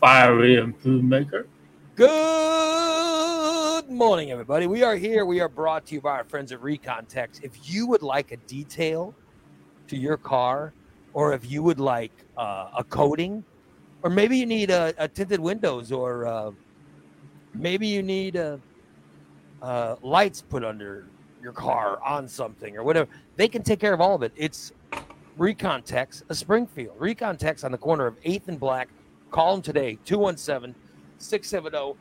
fiery and food maker. Good morning, everybody. We are here. We are brought to you by our friends at Recontext. If you would like a detail to your car, or if you would like uh, a coating, or maybe you need a, a tinted windows, or uh, maybe you need a, uh, lights put under your car on something or whatever, they can take care of all of it. It's Recontext, a Springfield. Recontext on the corner of 8th and Black. Call them today, 217 670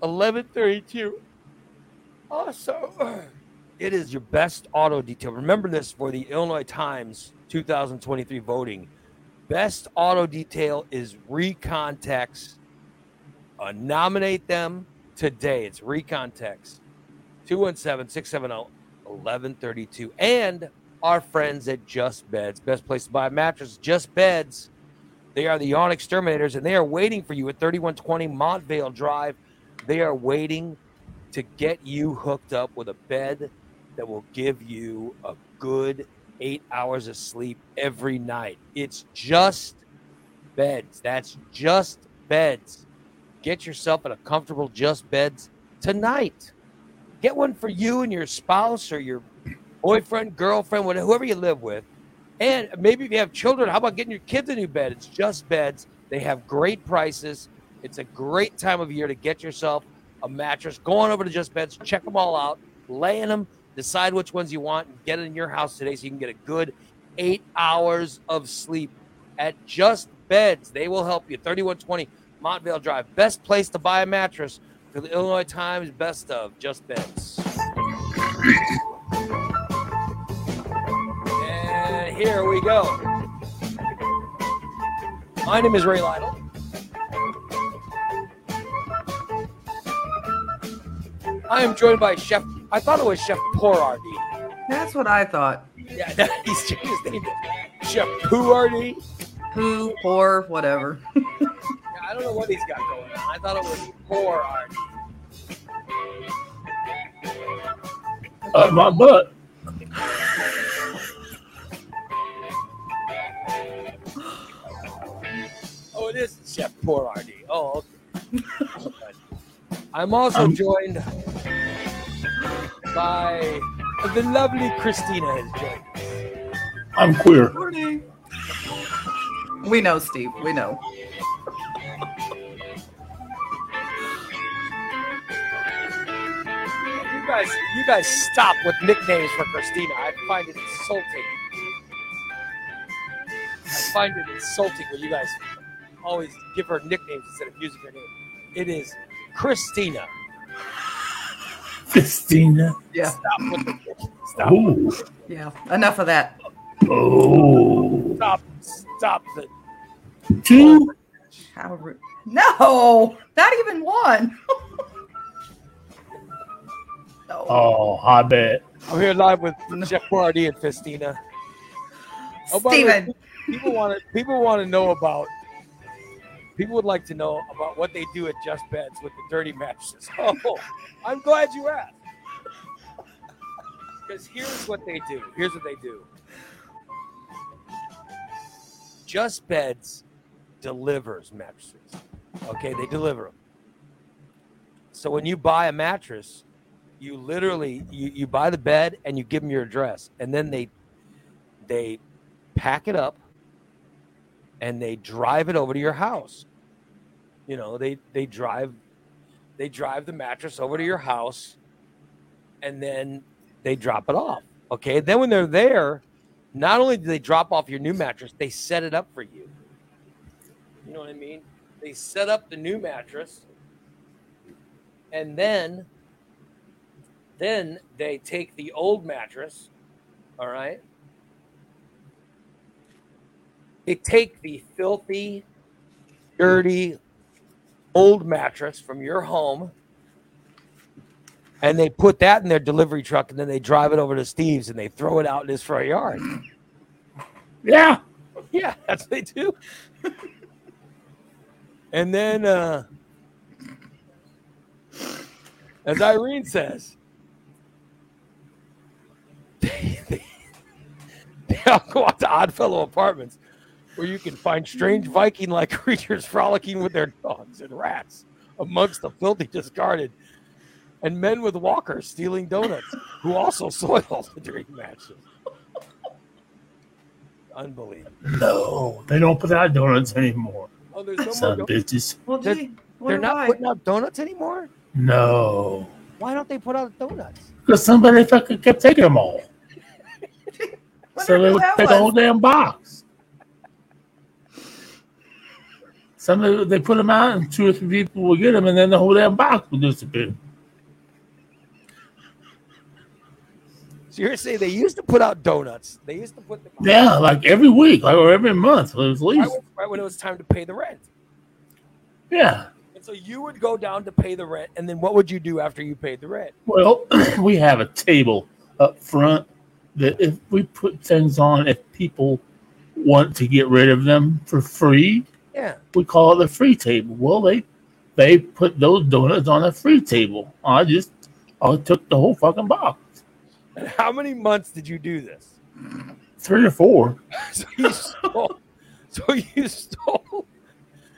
1132. Also, it is your best auto detail. Remember this for the Illinois Times 2023 voting. Best auto detail is Recontext. Uh, nominate them today. It's Recontext. 217 670 1132. And our friends at Just Beds. Best place to buy a mattress, Just Beds. They are the Yawn Exterminators, and they are waiting for you at 3120 Montvale Drive. They are waiting to get you hooked up with a bed that will give you a good eight hours of sleep every night. It's just beds. That's just beds. Get yourself in a comfortable just beds tonight. Get one for you and your spouse or your boyfriend, girlfriend, whatever, whoever you live with. And maybe if you have children, how about getting your kids a new bed? It's just beds. They have great prices. It's a great time of year to get yourself a mattress. Go on over to Just Beds, check them all out, lay in them, decide which ones you want, and get it in your house today so you can get a good eight hours of sleep at Just Beds. They will help you. 3120 Montvale Drive. Best place to buy a mattress for the Illinois Times Best of Just Beds. And here we go. My name is Ray Lytle. I am joined by Chef. I thought it was Chef Porardi. That's what I thought. Yeah, he's changed his name to Chef Porardi. Who, or whatever. Yeah, I don't know what he's got going on. I thought it was Porardi. Uh, my butt. It is Chef Porardi. Oh, okay. I'm also Um, joined by the lovely Christina has joined. us. I'm queer. Morning. We know, Steve. We know. You guys, you guys stop with nicknames for Christina. I find it insulting. I find it insulting when you guys always give her nicknames instead of using her name. It is Christina. Christina. Yeah. Stop with the stop. Oh. Yeah. Enough of that. Oh. Stop. Stop the Two. How rude. No, not even one. no. Oh, I bet. I'm here live with Jeff Bardi and Festina. Oh, by way, Steven. people want to people want to know about. People would like to know about what they do at Just Beds with the dirty mattresses. Oh, I'm glad you asked. Because here's what they do. Here's what they do. Just Beds delivers mattresses. Okay, they deliver them. So when you buy a mattress, you literally you, you buy the bed and you give them your address, and then they they pack it up and they drive it over to your house. You know, they they drive they drive the mattress over to your house and then they drop it off. Okay. Then when they're there, not only do they drop off your new mattress, they set it up for you. You know what I mean? They set up the new mattress and then then they take the old mattress, all right? They take the filthy, dirty, old mattress from your home and they put that in their delivery truck and then they drive it over to Steve's and they throw it out in his front yard. Yeah. Yeah, that's what they do. and then, uh, as Irene says, they, they, they all go out to Oddfellow Apartments where you can find strange Viking like creatures frolicking with their dogs and rats amongst the filthy discarded, and men with walkers stealing donuts who also soil the dream matches. Unbelievable. No, they don't put out donuts anymore. Oh, there's no more donuts. bitches. Well, They're- gee, They're not why. putting out donuts anymore? No. Why don't they put out donuts? Because somebody fucking kept taking them all. So they who would take the whole damn box. Somebody they put them out, and two or three people will get them, and then the whole damn box will disappear. So you're saying they used to put out donuts. They used to put them out Yeah, like every week, like or every month, at least. when, right when it was time to pay the rent. Yeah. And so you would go down to pay the rent, and then what would you do after you paid the rent? Well, we have a table up front that if we put things on, if people want to get rid of them for free, Yeah. we call it the free table. Well, they they put those donuts on a free table. I just I took the whole fucking box, And how many months did you do this? three or four. So you stole, so you stole,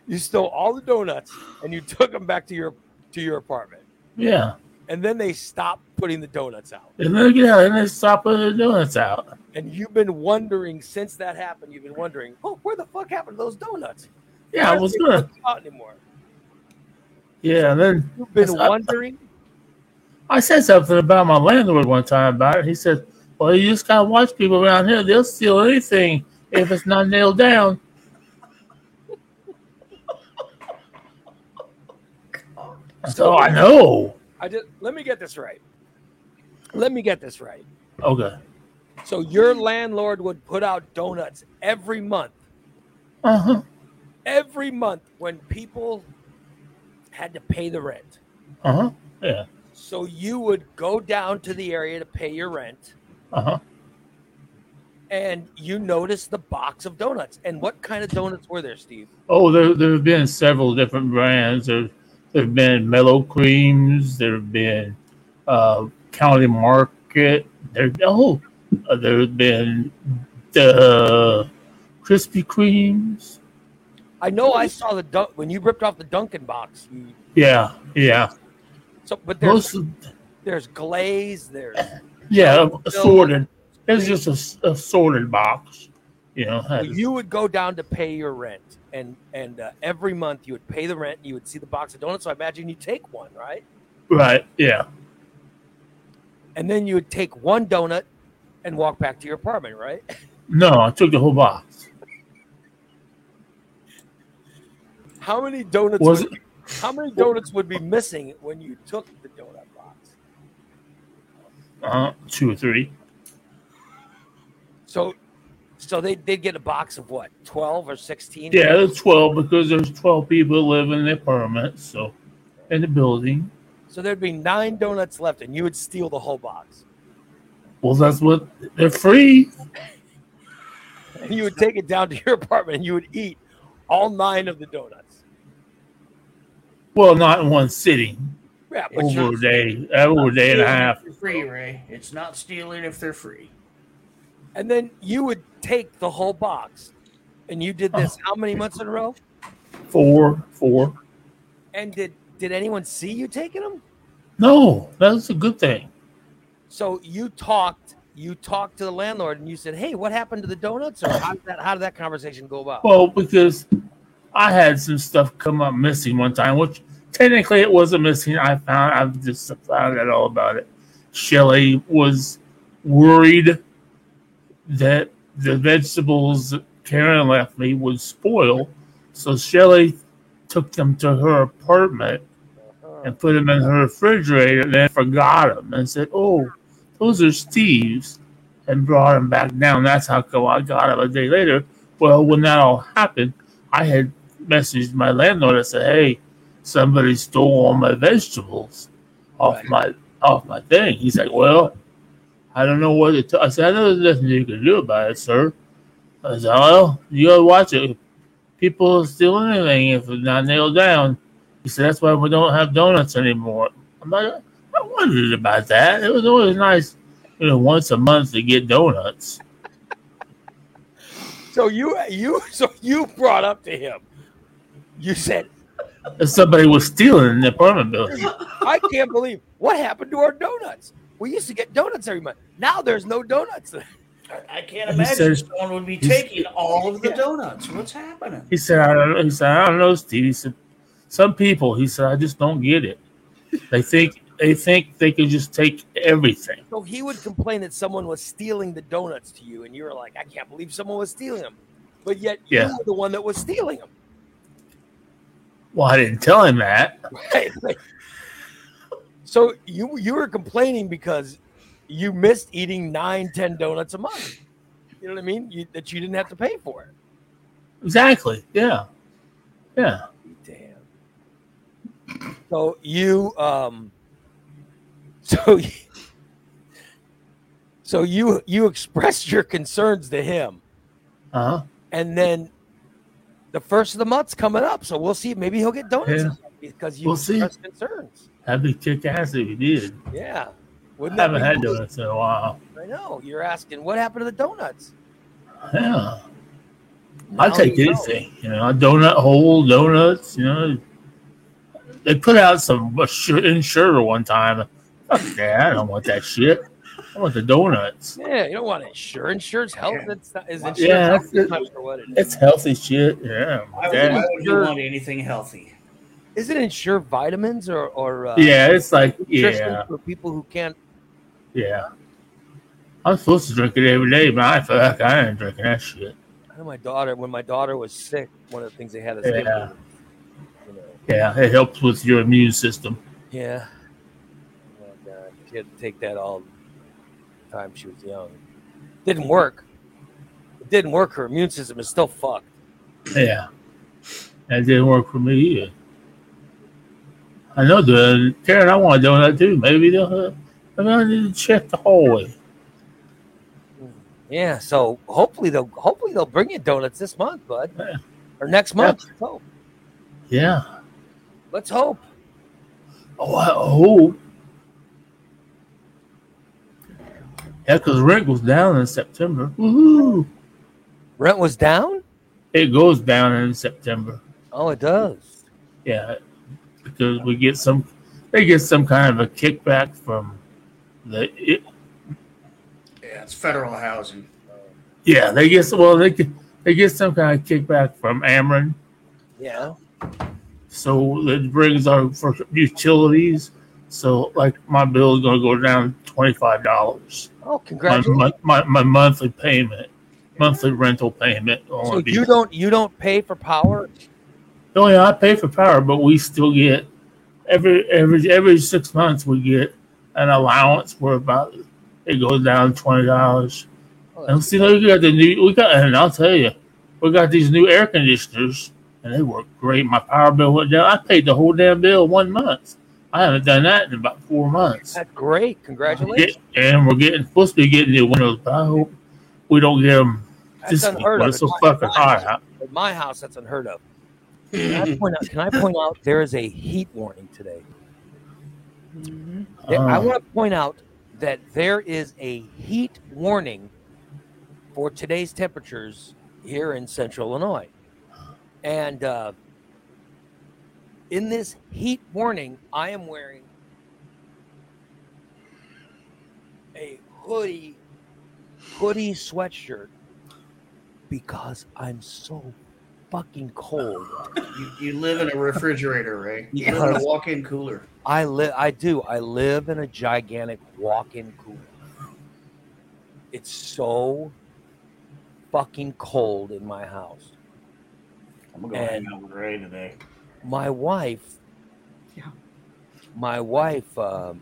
you stole all the donuts, and you took them back to your to your apartment, Yeah, and then they stopped putting the donuts out. and then yeah, and they stopped putting the donuts out. And you've been wondering since that happened. You've been wondering, oh, where the fuck happened to those donuts? Yeah, I was don't gonna. put them out anymore. Yeah, and then You've been That's- wondering. I said something about my landlord one time about it. He said, "Well, you just gotta watch people around here. They'll steal anything if it's not nailed down." So I know. I just let me get this right. Let me get this right. Okay. So your landlord would put out donuts every month, Uh huh. Every month when people had to pay the rent. Uh huh. Yeah. So you would go down to the area to pay your rent, Uh huh. and you noticed the box of donuts. And what kind of donuts were there, Steve? Oh, there there have been several different brands. There there have been Mel-O-Creams. There have been uh, County Market. There oh, uh, there have been the Krispy Kremes. I know I saw the dun- when you ripped off the Dunkin' box. You, Yeah, yeah. so, but there's of, there's glaze. There's yeah, assorted. It's just a sorted box. You know, So you would go down to pay your rent, and and uh, every month you would pay the rent. And you would see the box of donuts. So I imagine you take one, right? right? Yeah, And then you would take one donut and walk back to your apartment, right? no, I took the whole box. How many donuts? Was would, how many donuts would be missing when you took the donut box? Uh, two or three. So, so they did get a box of what, twelve or sixteen? Yeah, there's twelve because there's twelve people live in the apartment, so in the building. So there'd be nine donuts left, and you would steal the whole box, Well, that's what they're free. and you would take it down to your apartment, and you would eat all nine of the donuts. Well, not in one sitting. Yeah, but Over a day, uh, over a day and a half. They're free, Ray. It's not stealing if they're free. and then you would take the whole box, and you did this how many months in a row? Four, four. And did did anyone see you taking them? No, that's a good thing. So you talked, you talked to the landlord, and you said, "Hey, what happened to the donuts?" Or how did that how did that conversation go about? Well, because I had some stuff come up missing one time, which technically it wasn't missing. I found I've just found out all about it. Shelly was worried that the vegetables that Karen left me would spoil, so Shelly took them to her apartment and put them in her refrigerator, and then forgot them and said, "Oh, those are Steve's," and brought them back down. That's how come I got them a day later. Well, when that all happened, I had messaged my landlord. I said, "Hey, somebody stole all my vegetables off Right. my off my thing." He's like, "Well, I don't know what to." T-. I said, "I know there's nothing you can do about it, sir." I said, "Well, you gotta watch it. People steal anything if it's not nailed down." He said, "That's why we don't have donuts anymore." I'm like, "I wondered about that. It was always nice, you know, once a month to get donuts." So you you so you brought up to him. You said, If somebody was stealing in the apartment building. "I can't believe what happened to our donuts. We used to get donuts every month. Now there's no donuts." I, I can't He imagine says- someone would be taking all of the donuts. What's happening? He said, I don't know. He said, I don't know, Steve. He said, some people, he said, I just don't get it. They think they think they can just take everything. So he would complain that someone was stealing the donuts to you, and you were like, "I can't believe someone was stealing them," but yet Yeah. you were the one that was stealing them. Well, I didn't tell him that. Right. Like- so you you were complaining because you missed eating nine, ten donuts a month. You know what I mean? You, that you didn't have to pay for it. Exactly. Yeah. Yeah. Damn. So you um so y- so you you expressed your concerns to him Uh huh. and then the first of the month's coming up so we'll see maybe he'll get donuts Yeah. because you We'll see. expressed concerns That'd be kick ass if he did. yeah wouldn't that haven't had cool? donuts in a while. I know you're asking what happened to the donuts Yeah. I take you know. anything. You know, a donut hole, donuts. You know, they put out some Ensure one time. Fuck that! I don't want that shit. I want the donuts. yeah you don't want insurance insurance health Yeah. that's not is insurance Yeah, health? that's- I'm not sure what it is. It's healthy shit. Yeah. Why would, that- why would you Sure. want anything healthy? is it Ensure vitamins or or uh, yeah, it's like nutrition yeah, for people who can't yeah. I'm supposed to drink it every day, but I feel like I ain't drinking that shit. I know my daughter when my daughter was sick one of the things they had is Yeah. you know, Yeah, it helps with your immune system. Yeah. Oh God, she had to take that all the time she was young. Didn't work. It didn't work. Her immune system is still fucked. Yeah, that didn't work for me either. I know the Karen. I want to donut too. Maybe they'll. Uh, maybe I need to check the hallway. Yeah. So hopefully they'll hopefully they'll bring you donuts this month, bud, Yeah. or next month. Let's hope. Yeah. Let's hope. Oh, I hope. Yeah, because rent goes down in September. Woohoo! Rent was down. It goes down in September. Oh, it does. Yeah, because we get some. They get some kind of a kickback from the. It, Yeah, it's federal housing. yeah, they get well. They get they get some kind of kickback from Ameren. Yeah. So it brings our for utilities. So like my bill is going to go down twenty five dollars. Oh, My, congratulations. mon- my my monthly payment, monthly rental payment. So you don't you don't pay for power? Oh yeah, I pay for power, but we still get every every every six months we get an allowance where about it goes down twenty dollars. Oh, And see, we got the new we got, and I'll tell you, we got these new air conditioners, and they work great. My power bill went down. I paid the whole damn bill one month. I haven't done that in about four months. That's great. Congratulations. Get- and we're getting supposed to be getting new windows, but I hope we don't get them That's this week. unheard But of. it's so At my- fucking hot out. At my house, that's unheard of. Can I point out, can I point out there is a heat warning today? There- I Oh. want to point out that there is a heat warning for today's temperatures here in central Illinois. And uh, in this heat warning, I am wearing a hoodie, hoodie sweatshirt because I'm so fucking cold. You, you live in a refrigerator, right? You live in a walk-in cooler. I live. I do. I live in a gigantic walk-in cooler. It's so fucking cold in my house. I'm gonna go hang And- out with Ray today. My wife. Yeah. My wife um,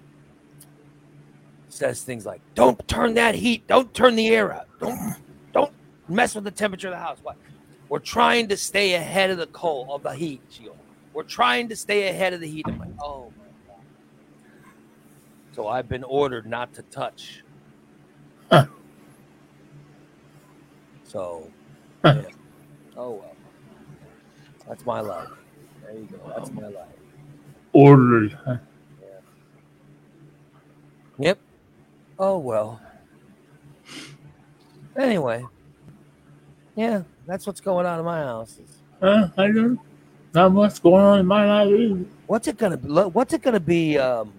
says things like, "Don't turn that heat. Don't turn the air up. Don't don't mess with the temperature of the house." What? We're trying to stay ahead of the cold of the heat. She goes, We're trying to stay ahead of the heat. I'm like, oh my god. So I've been ordered not to touch. Huh. So, Huh. yeah. oh well. That's my life. There you go. That's my life. Ordered. huh? Yeah. Yep. Oh well. Anyway, Yeah, that's what's going on in my house. Uh, I don't. Not much going on in my life either. What's it gonna be? What's it gonna be? Um,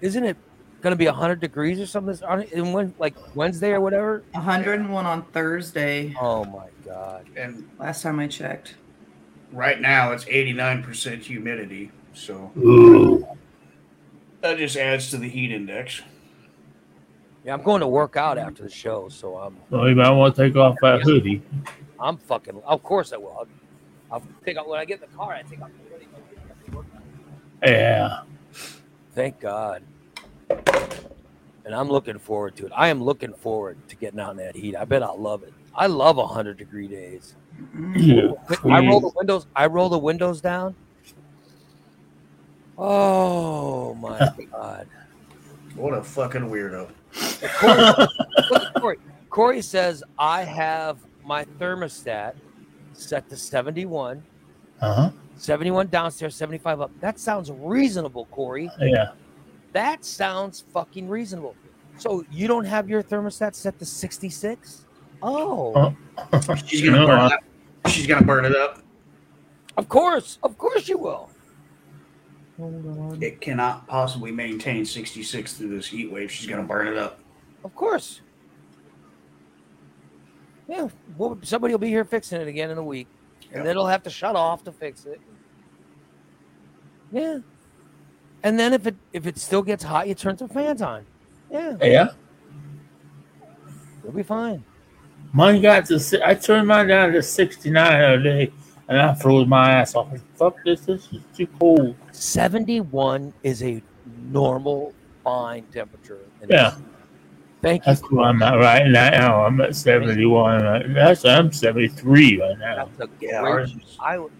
isn't it gonna be hundred degrees or something? On it, when, like Wednesday or whatever. 101 on Thursday. Oh my god! And Last time I checked. Right now it's 89% humidity. So Ooh. that just adds to the heat index. Yeah, I'm going to work out after the show, so I'm So you might want to take off that hoodie. I'm fucking. Of course I will. I'll, I'll take out when I get in the car. I take out the hoodie. Yeah. Thank God. And I'm looking forward to it. I am looking forward to getting out in that heat. I bet I'll love it. I love 100 degree days. Yeah. I roll the windows. I roll the windows down. Oh my god! What a fucking weirdo. Corey, Corey. Corey says I have my thermostat set to 71, Uh huh. 71 downstairs, 75 up. That sounds reasonable, Corey. Yeah. That sounds fucking reasonable. So you don't have your thermostat set to 66? Oh, Uh, She's gonna No, burn I- it up. She's gonna burn it up. of course, of course you will. It cannot possibly maintain 66 through this heat wave. She's gonna burn it up. Of course. Yeah, well, somebody will be here fixing it again in a week, and then it'll have to shut off to fix it. Yeah, and then if it if it still gets hot, you turn some fans on. Yeah, Yeah. it'll be fine. Mine got to. si- I turned mine down to 69 the other day, and I froze my ass off. Fuck this. This is too cold. Seventy-one is a normal, fine temperature. in Yeah. this. Thank you. That's where I'm at right now. I'm at 71. Uh, That's I'm 73 right now. That's a Yeah, ours I would,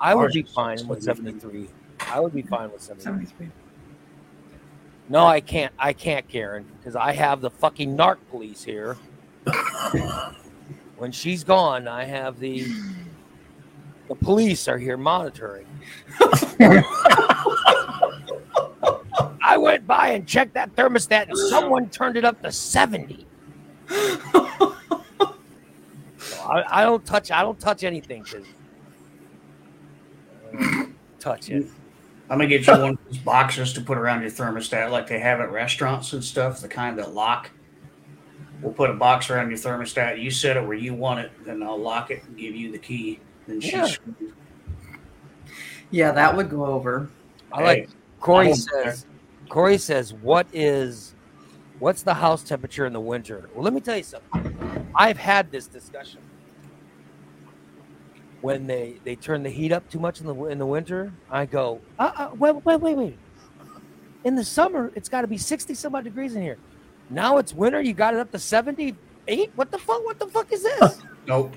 I would be fine with 73. I would be fine with seventy-three. 73. No, I can't. I can't, Karen, because I have the fucking narc police here. When she's gone, I have the the police are here monitoring. I went by and checked that thermostat, and someone turned it up to seventy. So I, I don't touch. I don't touch anything because uh, touch it. I'm gonna get you one of those boxes to put around your thermostat, like they have at restaurants and stuff. The kind that lock. We'll put a box around your thermostat. You set it where you want it, then I'll lock it and give you the key. Then she's Yeah. Yeah, that would go over. I like Corey I says. Corey says, "What is, what's the house temperature in the winter?" Well, let me tell you something. I've had this discussion. When they they turn the heat up too much in the in the winter, I go, uh, uh, wait, wait, wait, wait. In the summer, it's got to be sixty some odd degrees in here. Now it's winter. You got it up to seventy eight. What the fuck? What the fuck is this? Nope.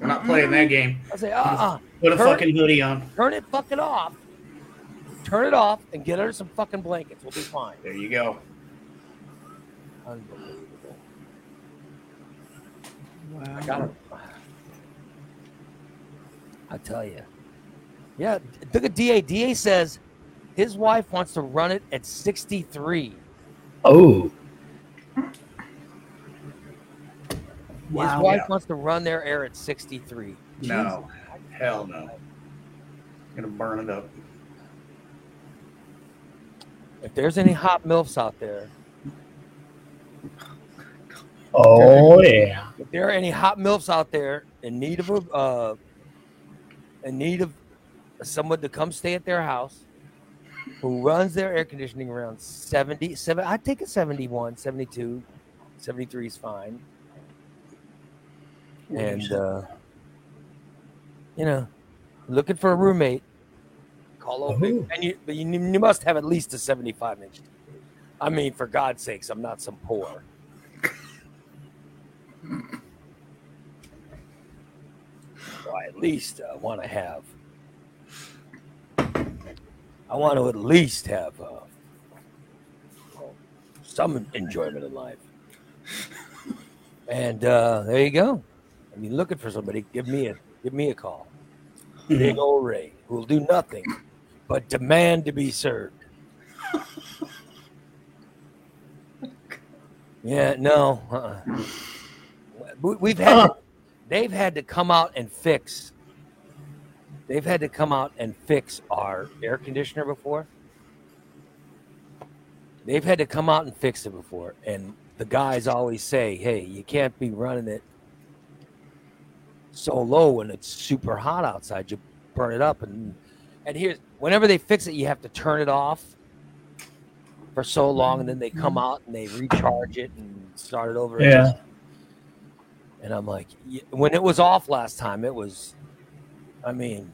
We're not playing that game. I say, uh, uh Put a Turn- fucking hoodie on. turn it fucking off. Turn it off and get under some fucking blankets. We'll be fine. There you go. Unbelievable. Wow. I got it. I tell you. Yeah, look at DA. DA says his wife wants to run it at 63. Oh. Wow. His wife Yeah. wants to run their air at 63. No. Hell no. Gonna burn it up. If there's any hot milfs out there, Oh yeah. if there are any hot milfs out there in need of a uh, in need of someone to come stay at their house who runs their air conditioning around 70 seven i take a 71 72 73 is fine. And uh you know looking for a roommate. Call over Oh. and you but you, you must have at least a 75 inch. I mean for god's sakes i'm not some poor So I at least uh, want to have. I want to at least have uh, some enjoyment in life. And uh, there you go. I mean, looking for somebody, give me a give me a call. Big old Ray, who will do nothing but demand to be served. yeah, no. Uh-uh. We- We've had Huh. they've had to come out and fix. They've had to come out and fix our air conditioner before. They've had to come out and fix it before, and the guys always say, "Hey, you can't be running it so low when it's super hot outside. You burn it up." And and here's whenever they fix it, you have to turn it off for so long, and then they come out and they recharge it and start it over. Yeah. And I'm like, when it was off last time, it was, I mean,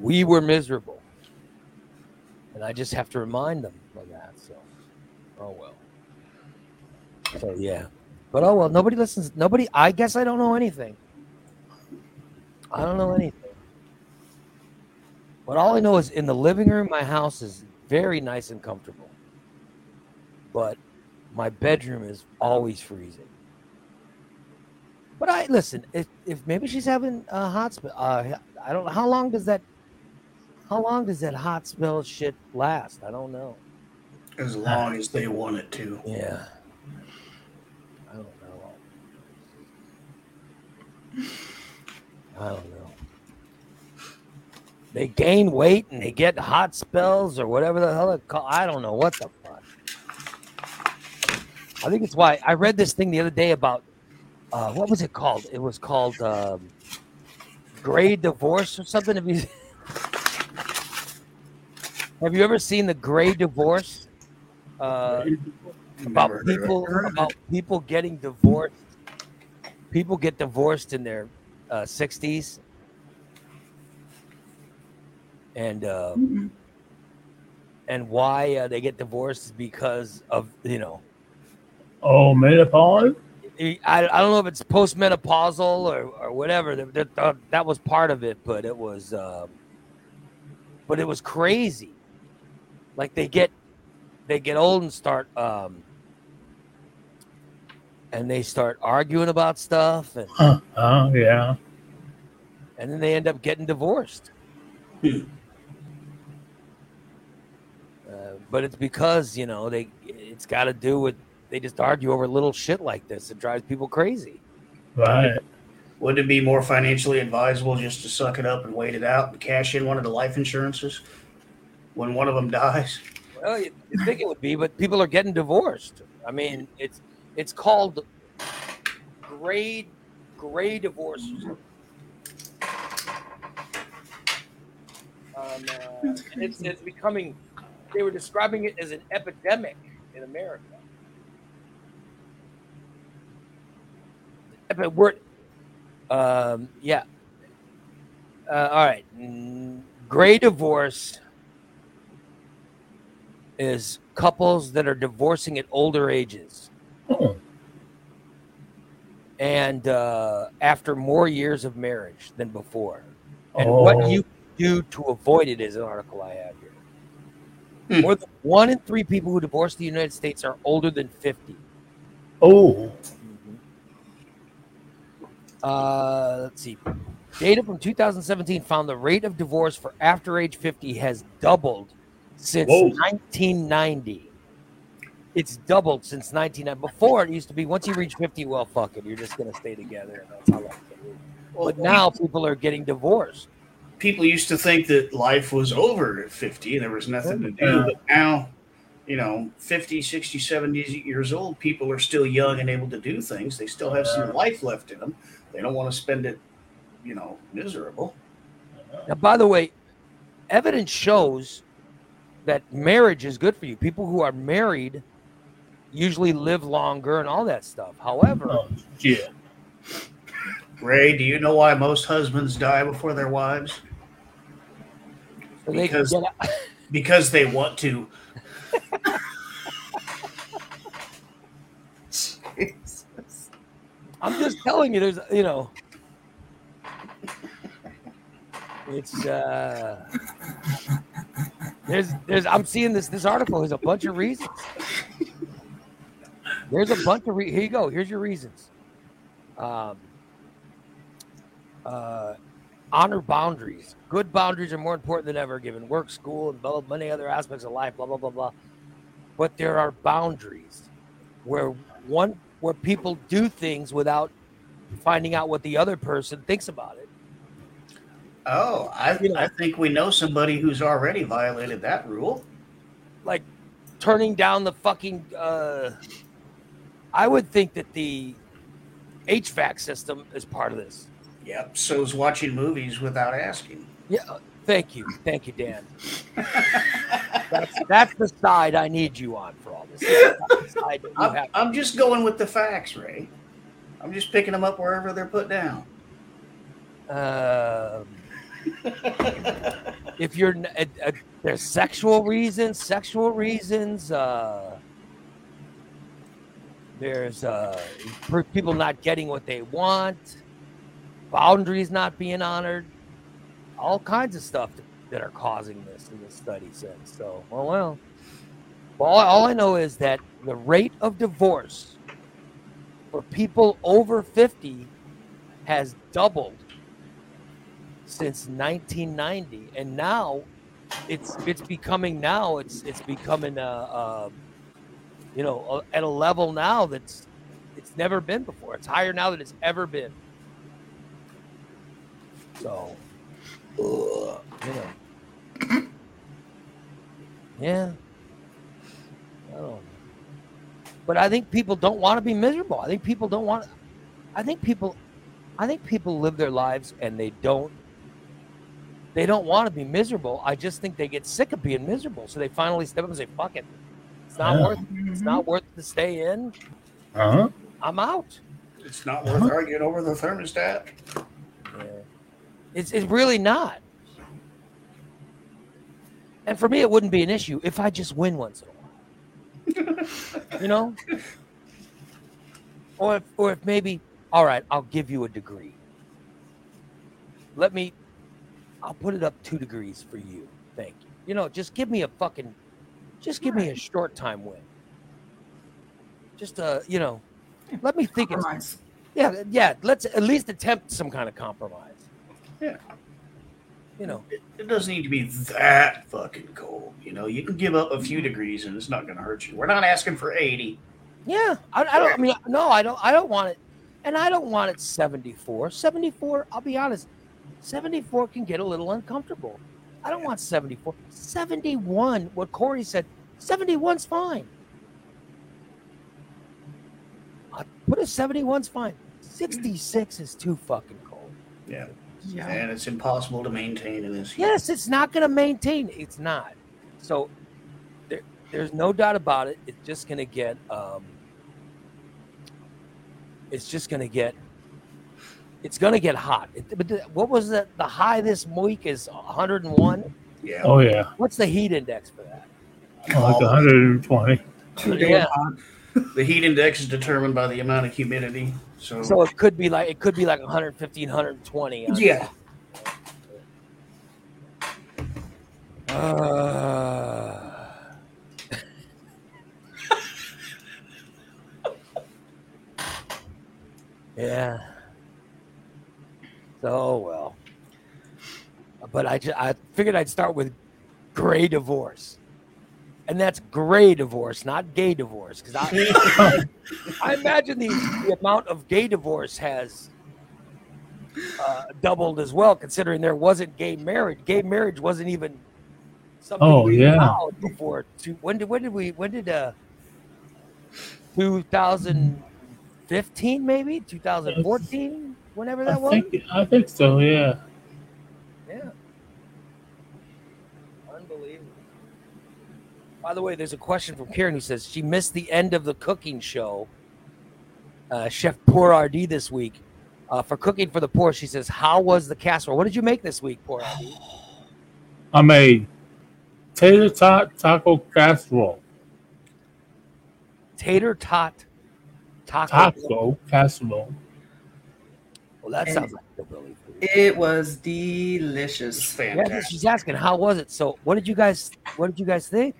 we were miserable. And I just have to remind them of that. So, oh well. So, yeah. But oh well, nobody listens. Nobody, I guess I don't know anything. I don't know anything. But all I know is in the living room, my house is very nice and comfortable. But my bedroom is always freezing. But I listen. If, if maybe she's having a hot spell, uh, I don't know how long does that. How long does that hot spell shit last? I don't know. As long as they want it to. Yeah. I don't know. I don't know. They gain weight and they get hot spells or whatever the hell it call. I don't know what the fuck. I think it's why I read this thing the other day about uh, what was it called? It was called um, gray divorce or something. Have you have you ever seen the gray divorce? Uh, about Never heard of it. people about people getting divorced. People get divorced in their uh, 60s, and uh, Mm-mm. and why uh, they get divorced is because of you know Oh, menopause. I, I don't know if it's postmenopausal or, or whatever. That, that, that- that was part of it, but it was, um, but it was crazy. Like they get, they get old and start, um, and they start arguing about stuff, and Huh. Oh, yeah. and then they end up getting divorced. Hmm. Uh, but it's because you know they, it's got to do with they just argue over little shit like this. It drives people crazy. Right. Wouldn't it be more financially advisable just to suck it up and wait it out and cash in one of the life insurances when one of them dies? Well, you think it would be, but people are getting divorced. I mean, it's it's called grade gray divorce. Um, uh, it's, it's becoming. They were describing it as an epidemic in America. But we're, um, yeah. Uh, all right, Mm, gray divorce is couples that are divorcing at older ages Oh, and uh, after more years of marriage than before. And Oh. what you do to avoid it is an article I have here. Hmm. More than one in three people who divorce in the United States are older than 50. oh. Uh, let's see. Data from 2017 found the rate of divorce for after age 50 has doubled since Whoa. 1990. It's doubled since 1990. Before it used to be once you reach 50, well, fuck it, you're just gonna stay together, and that's how life is. But now people are getting divorced. people used to think that life was over at 50 and there was nothing to do. But now, you know, 50, 60, 70 years old, people are still young and able to do things. They still have some life left in them. They don't want to spend it, you know, miserable. Now, by the way, evidence shows that marriage is good for you. People who are married usually live longer and all that stuff. However, Oh, yeah. Ray, do you know why most husbands die before their wives? so they because- get Because they want to. Jesus. I'm just telling you, there's, you know, it's, uh, there's, there's, I'm seeing this, this article. There's a bunch of reasons. There's a bunch of, re- here you go. Here's your reasons. Um, uh, honor boundaries. Good boundaries are more important than ever, given work, school, and blah, blah, many other aspects of life. Blah blah blah blah. But there are boundaries where one where people do things without finding out what the other person thinks about it. Oh, I, You know. I think we know somebody who's already violated that rule. Like turning down the fucking. Uh, I would think that the HVAC system is part of this. Yep. So's watching movies without asking. Yeah. Thank you, thank you, Dan. That's that's the side I need you on for all this. That's the side that you I'm, I'm just going with the facts, Ray. I'm just picking them up wherever they're put down. Um, if you're uh, uh, there's sexual reasons, sexual reasons. Uh, there's uh, people not getting what they want, boundaries not being honored, all kinds of stuff that, are causing this. In the study says so. Well, well. All, all I know is that the rate of divorce for people over 50 has doubled since 1990 and now it's it's becoming now it's it's becoming a, a you know a, at a level now that's it's never been before. It's higher now than it's ever been. So you know yeah. I don't know. but i think people don't want to be miserable. I think people don't want i think people i think people live their lives and they don't they don't want to be miserable. I just think they get sick of being miserable. So they finally step up and say, fuck it. It's not Yeah. worth it's not worth to stay in. Uh huh. I'm out. It's not worth arguing over the thermostat. Yeah. It's it's really not. And for me it wouldn't be an issue if I just win once in a while. you know? Or if or if maybe, all right, I'll give you a degree. Let me I'll put it up two degrees for you. Thank you. You know, just give me a fucking just give me a short time win. Just uh, you know, let me think it's Compromise. yeah, yeah. Let's at least attempt some kind of compromise. Yeah. You know, It, it doesn't need to be that fucking cold. You know, you can give up a few degrees and it's not going to hurt you. We're not asking for 80. yeah. I, I don't. I mean, no, I don't. I don't want it, and I don't want it seventy four. Seventy four. I'll be honest. Seventy four can get a little uncomfortable. I don't want seventy four. Seventy one. What Corey said. Seventy one's fine. I put a seventy one's fine. Sixty six is too fucking cold. Yeah. Yeah. And it's impossible to maintain in this heat. Yes, it's not going to maintain. It's not. So there, there's no doubt about it. It's just going to get. Um, it's just going to get. It's going to get hot. It, but the, what was the, the high this week is 101. Yeah. Oh yeah. What's the heat index for that? Like 120. Yeah. The heat index is determined by the amount of humidity. So, So it could be like it could be like 115, 120. yeah. Uh, yeah. So well. But I just, I figured I'd start with gray divorce. And that's gray divorce, not gay divorce. Because I, I imagine the, the amount of gay divorce has uh, doubled as well, considering there wasn't gay marriage. Gay marriage wasn't even something Oh, we yeah. allowed before. To, when did when did we when did uh 2015 maybe 2014 whenever I that was think I think so. Yeah. yeah unbelievable by the way there's a question from Karen who says she missed the end of the cooking show uh, Chef Poor RD this week uh, for cooking for the poor she says how was the casserole what did you make this week Poor RD I made tater tot taco casserole. tater tot taco, Taco casserole. Well that sounds like hillbilly food It was It's delicious. Yeah, fantastic. she's asking how was it. So, what did you guys? What did you guys think?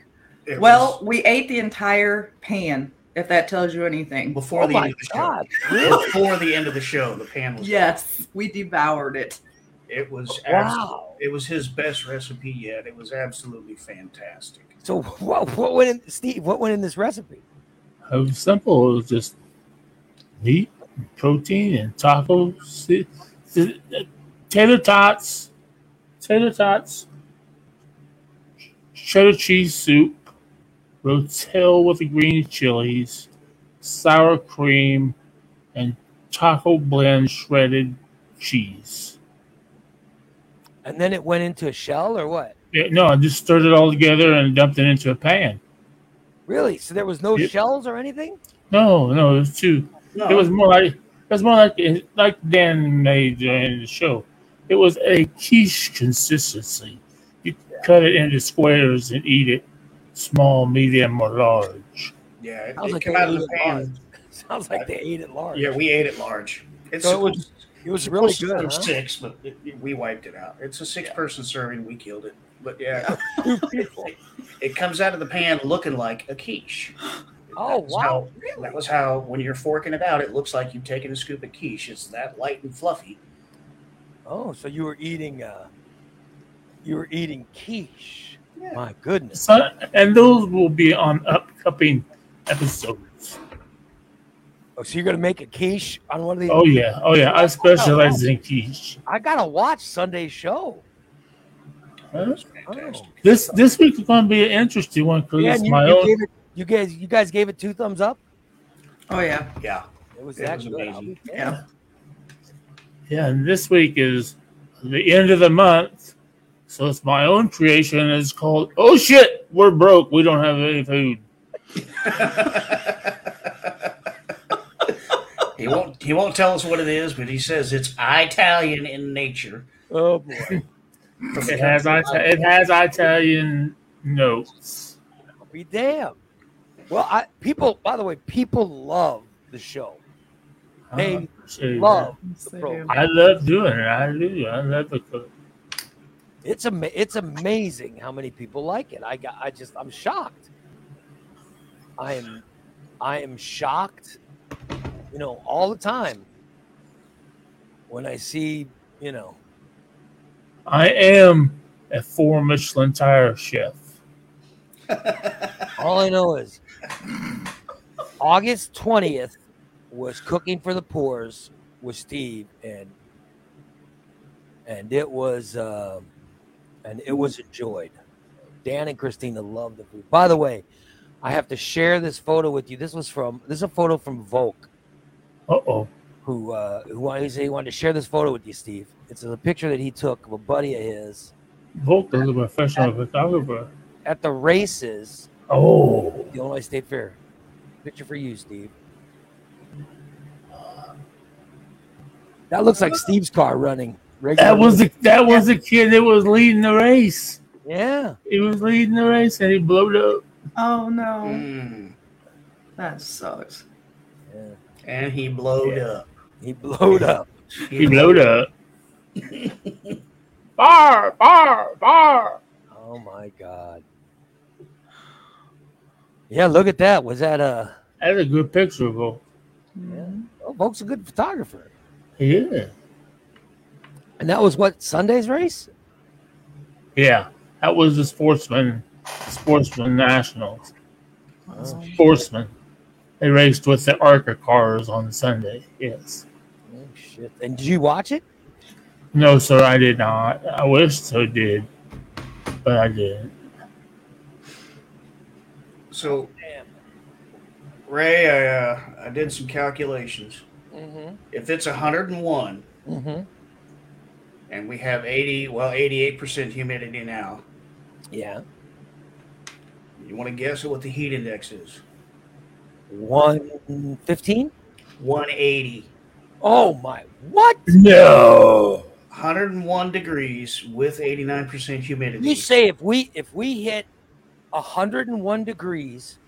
It Well, was we ate the entire pan, if that tells you anything. before oh the end of the show. god! Really? Before the end of the show, the pan was. Yes, we devoured it. It was. Oh, abs- Wow. It was his best recipe yet. It was absolutely fantastic. So, what, what went in, Steve? What went in this recipe? It was simple. It was just meat, protein and tacos, tater tots, tater tots, cheddar cheese soup, rotel with the green chilies, sour cream, and taco blend shredded cheese. And then it went into a shell or what? Yeah, no, I just stirred it all together and dumped it into a pan. Really? So there was no shells or anything? No, no, it was too. No, It was more like it was more like like Dan made during the show. It was a quiche consistency. You cut it into squares and eat it, small, medium, or large. yeah, it, Sounds it like came they out of ate the it large. pan. Sounds like they ate it large. Yeah, we ate it large. It's So it was- it was really supposed to good. Huh? Six, but it, it- we wiped it out. It's a six-person serving. We killed it, but yeah, Two people. it comes out of the pan looking like a quiche. Oh That wow! how- Really? That was how, when you're forking it out, it looks like you've taken a scoop of quiche. It's that light and fluffy. Oh, so you were eating uh you were eating quiche. Yeah. My goodness. So, and those will be on upcoming episodes. Oh, so you're gonna make a quiche on one of these? Oh yeah, oh yeah. I specialize in quiche. I gotta watch Sunday's show. Huh? It was fantastic. This this week is going to be an interesting one because Yeah, it's my you own. gave it, you guys, you guys gave it two thumbs up. Oh yeah. Yeah, It was It that was amazing. I'll Yeah. Yeah, and this week is the end of the month, so it's my own creation. It's called "Oh shit, we're broke. We don't have any food." he won't. He won't tell us what it is, but he says it's Italian in nature. Oh boy, It has it has Italian notes. I'll be damned. Well, I people. By the way, people love the show. They oh, I that. love the they program. I love doing it. I do. I love the cook. It's ama- It's amazing how many people like it. I got. I just. I'm shocked. I am. I am shocked. You know, all the time when I see. You know, I am a four Michelin tire chef. all I know is August twentieth was cooking for the poors with Steve and and it was um and it was enjoyed. Dan and Christina loved the food. By the way, I have to share this photo with you. This was from this is a photo from Volk, Uh oh. who uh who wanted, he said he wanted to share this photo with you, Steve. It's a picture that he took of a buddy of his Volk is a professional photographer. at the races, Oh. the Illinois State Fair. Picture for you, Steve. That looks like Steve's car running. That was the that was the kid that was leading the race. yeah. He was leading the race and he blew it up. Oh no, Mm. that sucks. yeah. And he blowed Yeah. up. He blowed up. He blew it up. bar, bar, bar. Oh my god. Yeah, look at that. Was that uh, a That's a good picture, Volk. yeah. Oh, Volk's a good photographer. Yeah. And that was what Sunday's race? Yeah. That was the sportsman sportsman nationals. Oh, Sportsman. They raced with the ARCA cars on Sunday. Yes. oh, shit. And did you watch it? No, sir, I did not. I wish so did, but I didn't. So Damn. Ray, I uh, I did some calculations. Mm-hmm. If it's 101 Mm-hmm. and we have 80, well, 88% humidity now, Yeah. you want to guess at what the heat index is? One fifteen? 180. Oh my what? No. 101 degrees with 89% humidity. You say if we if we hit 101 degrees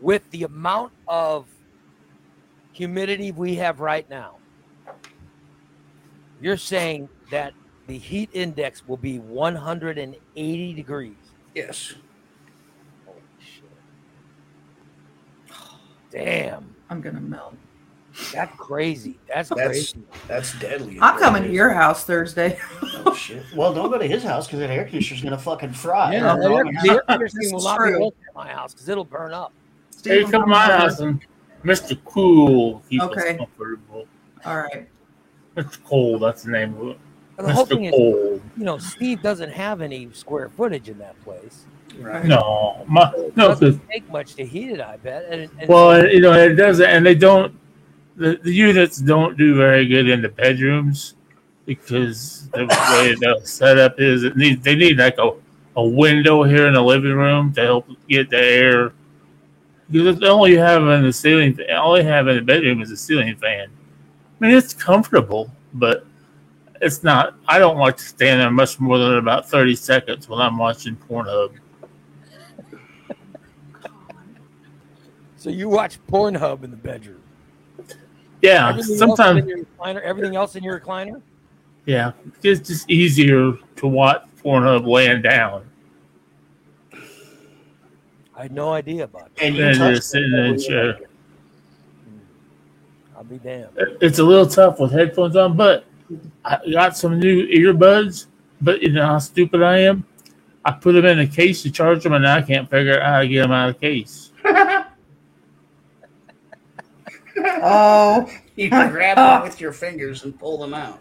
with the amount of humidity we have right now, you're saying that the heat index will be 180 degrees. yes. Holy shit. Damn. I'm gonna melt. That's crazy. That's That's crazy. that's deadly. I'm coming to your house Thursday. Oh, shit. Well, don't go to his house because that air conditioner's going to fucking fry. Yeah, Oh, the air- the air conditioning This will is not be true. at my house because it'll burn up. Hey, come to my house and Mr. Cool keeps Okay. us comfortable. All right. Mr. Cold, that's the name of it. But the whole thing Mr. is, you know, Steve doesn't have any square footage in that place. Right. No, my, It doesn't take much to heat it, I bet. And, and well, you know, it doesn't, and they don't. The, the units don't do very good in the bedrooms because the way the setup is, it they need like a, a window here in the living room to help get the air. Because all you have in the ceiling, all you have in the bedroom is a ceiling fan. I mean, it's comfortable, but it's not. I don't like to stand there much more than about thirty seconds when I'm watching Pornhub. so you watch Pornhub in the bedroom. Yeah, Everything else sometimes. in your recliner, everything else in your recliner. Yeah, it's just easier to watch Pornhub laying down I had no idea about that. And you than it touch is sitting in a chair. I'll be damned. It's a little tough with headphones on, but I got some new earbuds. But you know how stupid I am. I put them in a case to charge them, and I can't figure out how to get them out of the case. Oh, You can grab them with your fingers and pull them out.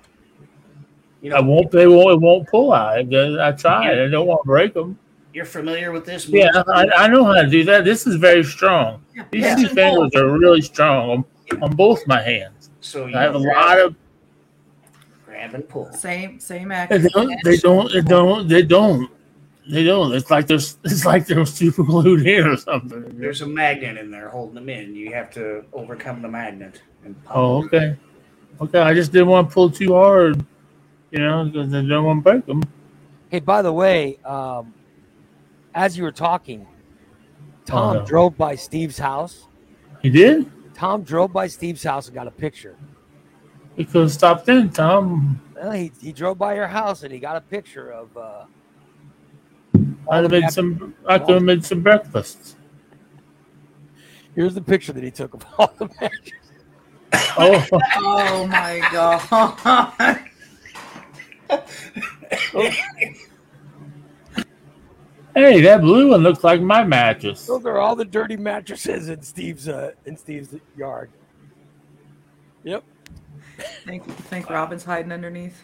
You know, I won't. They won't. It won't pull out. It- I tried. I don't want to break them. you're familiar with this? Yeah, I, I know how to do that. This is very strong. These Yeah. two fingers are really strong on, on both my hands. So you I have a lot of grab and pull. same same They action. don't. They don't. They don't. They don't. They don't. It's like there's. It's like they're super glued in or something. There's a magnet in there holding them in. You have to overcome the magnet and Oh, okay. Okay. I just didn't want to pull too hard, you know, because I don't want to break them. Hey, by the way, um, as you were talking, Tom Oh, no. drove by Steve's house. He did? Tom drove by Steve's house and got a picture. You could have stopped in, Tom. Well, he, he drove by your house and he got a picture of. Uh, I'd have made some. I could have made some breakfasts. here's the picture that he took of all the matches. Oh, Oh my god. hey, that blue one looks like my mattress. Those are all the dirty mattresses in Steve's uh, in Steve's yard. Yep. think think Robin's hiding underneath.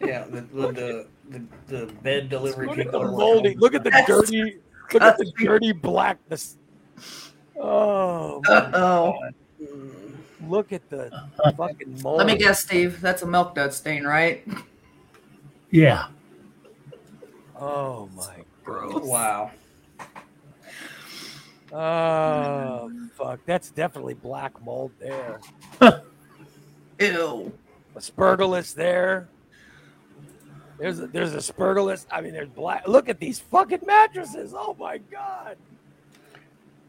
Yeah, the the, the, the, the bed delivery Look at the moldy. Look at the That's dirty. Look at the dirty blackness. Oh, Oh. Look at the uh-huh. fucking mold. Let me guess, Steve. That's a milk dud stain, right? Yeah. Oh my Gross. Wow. Oh fuck! That's definitely black mold there. Ew. Aspergillus there. There's a, there's a spurgillus. I mean, there's black. Look at these fucking mattresses. Oh my god.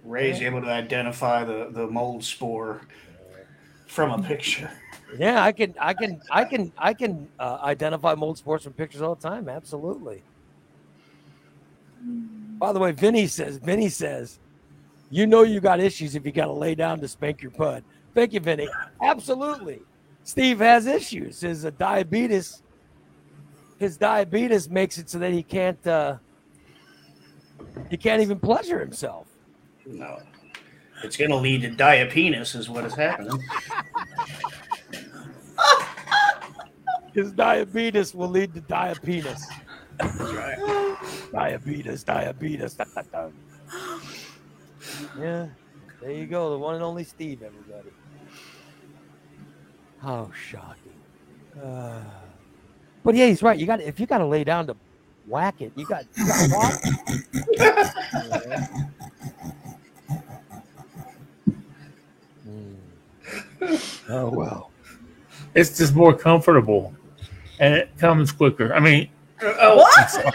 Ray's able to identify the, the mold spore from a picture. Yeah, I can I can I can I can uh, identify mold spores from pictures all the time. Absolutely. By the way, Vinny says Vinny says, you know you got issues if you got to lay down to spank your bud. Thank you, Vinny. Absolutely. Steve has issues. His uh, diabetes, his diabetes makes it so that he can't uh, he can't even pleasure himself. No. It's going to lead to diapenis, is what is happening. His diabetes will lead to diapenis. That's right. Diabetes, diabetes. da, da, da. yeah, there you go. The one and only Steve, everybody. How shocking. Uh, but yeah, he's right. You got if you got to lay down to whack it, you got you got to. Yeah. Hmm. Oh well. It's just more comfortable, and it comes quicker. I mean, Oh, What?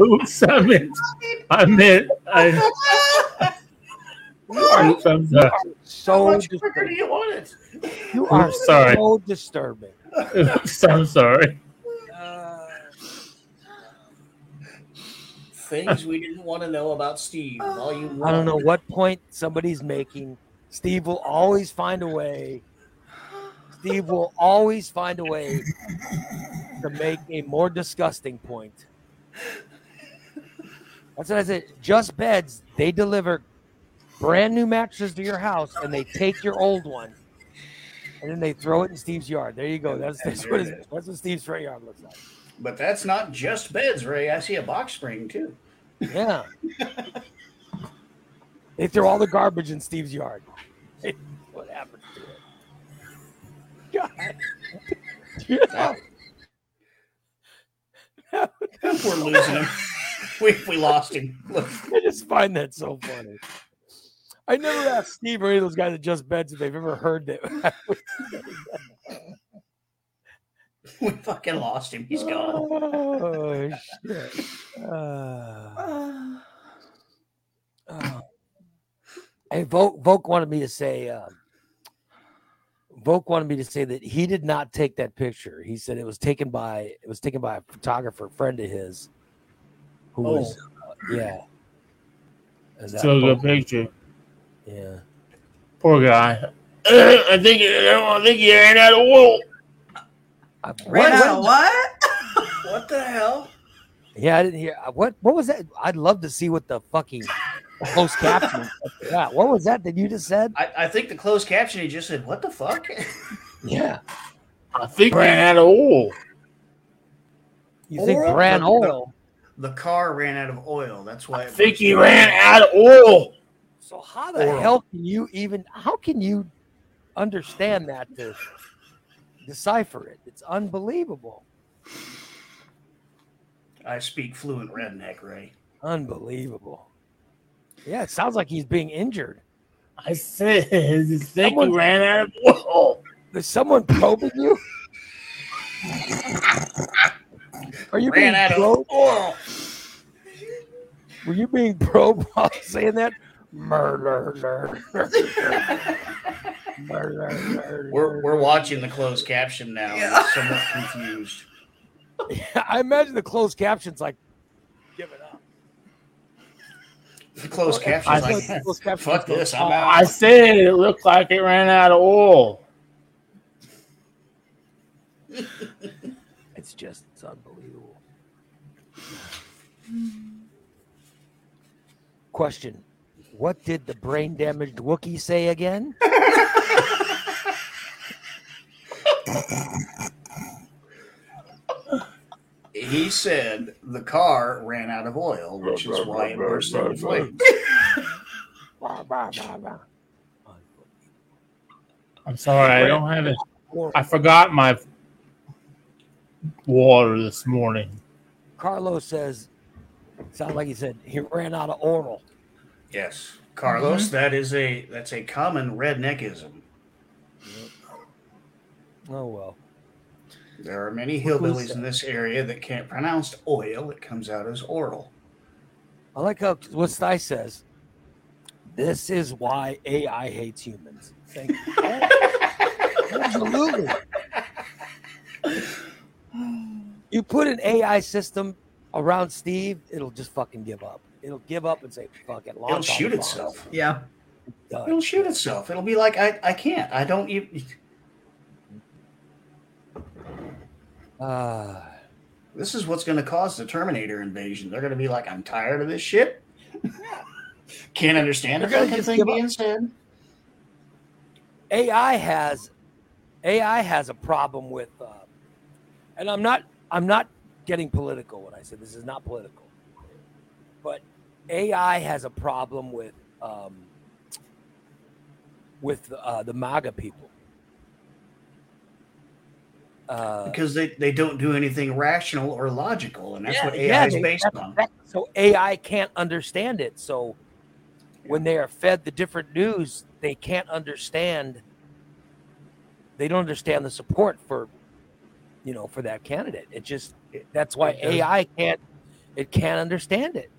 oops, I meant, I meant, I. Oops, I'm how So much quicker do disturbing. you want it? You are sorry. so disturbing. I'm sorry. Uh, things we didn't want to know about Steve. Volume I don't know what point somebody's making. Steve will always find a way. Steve will always find a way to make a more disgusting point. That's what I said. Just beds, they deliver brand new mattresses to your house and they take your old one and then they throw it in Steve's yard. There you go. That's, that's what his, that's what Steve's front yard looks like. But that's not just beds, Ray. I see a box spring too. Yeah. they throw all the garbage in Steve's yard. what happened to it? God. We're losing him. We, we lost him. Look, I just find that so funny. I never asked Steve or any of those guys at Just Beds if they've ever heard that. we fucking lost him. He's gone. oh, shit. Uh, Uh, oh. Hey, Volk, Volk wanted me to say, um, Volk wanted me to say that he did not take that picture. He said it was taken by it was taken by a photographer friend of his, who was, uh, yeah. Is that Still a good picture. Yeah. Poor guy. I think I think he ran out of oil. I- ran what- out of what? What the hell? Yeah, I didn't hear. uh, What What was that? I'd love to see what the fucking closed caption. Yeah, what was that that you just said? I, I think the closed caption he just said, "What the fuck?" Yeah, I think he ran out of oil. you think Oil? brand The- oil? the car ran out of oil. That's why. I it think he ran out of oil. So how the Oil. hell can you even? How can you understand that to decipher it? It's unbelievable. I speak fluent redneck, Ray. Unbelievable. Yeah, it sounds like he's being injured. I said, I think Someone- ran out of oil. Is someone probing you? Are you being Ran out of probed? oil. Were you being probed while saying that? Murder, murder, murder, murder. We're we're watching the closed caption now. Yeah. We're somewhat confused. I imagine the closed captions like, give it up. The closed I caption's thought like, the closed captions "Fuck this, I'm "Oh, out." I said it looked like it ran out of oil. It's just it's unbelievable. Mm. Question: What did the brain damaged Wookiee say again? He said the car ran out of oil, which is why it burst into flames. I'm sorry, I don't have it. I forgot my water this morning. Carlos says, sounds like he said he ran out of oral. Yes, Carlos, mm-hmm. that is a that's a common redneckism. Oh well. There are many hillbillies in this area that can't pronounce oil; it comes out as oral. I like how what Sty says. This is why AI hates humans. Thank you. Absolutely. You put an AI system around Steve, it'll just fucking give up. It'll give up and say, fuck it. launch It'll shoot bombs. itself. Yeah. Done. It'll shoot itself. It'll be like I I can't. I don't even. Ah. This is what's going to cause the Terminator invasion. They're going to be like, I'm tired of this shit. Can't understand a They're gonna fucking thing give up. being said. AI has AI has a problem with, uh, and I'm not I'm not getting political when I say this is not political, but AI has a problem with um, with uh, the MAGA people. Uh, because they, they don't do anything rational or logical, and that's yeah, what AI yeah, is they- based on. that- so AI can't understand it. So when they are fed the different news, they can't understand. They don't understand the support for, you know, for that candidate. It just that's why It AI can't. It can't understand it.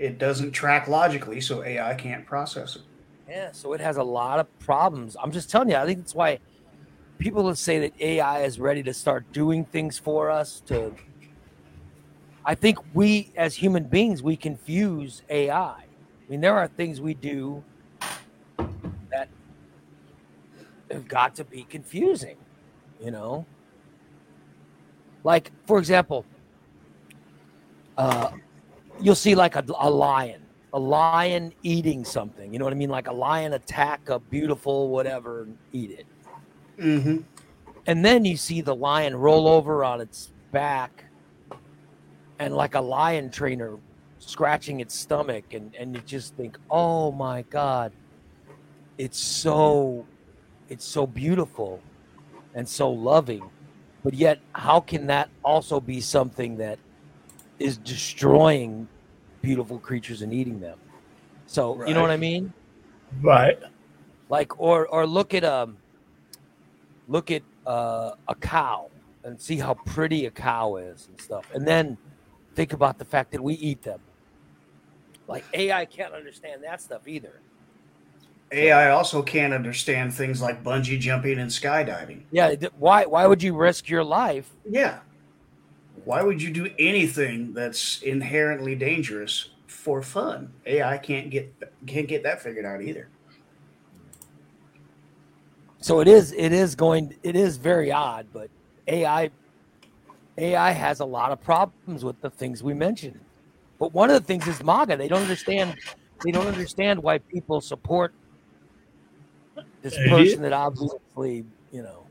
It doesn't track logically, so AI can't process it. Yeah, so it has a lot of problems. I'm just telling you. I think that's why people that say that AI is ready to start doing things for us. To, I think we as human beings we confuse AI. I mean, there are things we do that have got to be confusing. You know, like for example, uh, you'll see like a, a lion a lion eating something. You know what I mean? Like a lion attack a beautiful whatever and eat it. Mm-hmm. And then you see the lion roll over on its back and like a lion trainer scratching its stomach and, and you just think, oh my God, it's so it's so beautiful and so loving. But yet how can that also be something that is destroying beautiful creatures and eating them? So you know what I mean? Right. like or or look at um look at uh, a cow and see how pretty a cow is and stuff and then think about the fact that we eat them like ai can't understand that stuff either AI also can't understand things like bungee jumping and skydiving. yeah why why would you risk your life Yeah. Why would you do anything that's inherently dangerous for fun? AI can't get can't get that figured out either. so it is it is going it is very odd but ai ai has a lot of problems with the things we mentioned but one of the things is maga they don't understand they don't understand why people support this person that obviously you know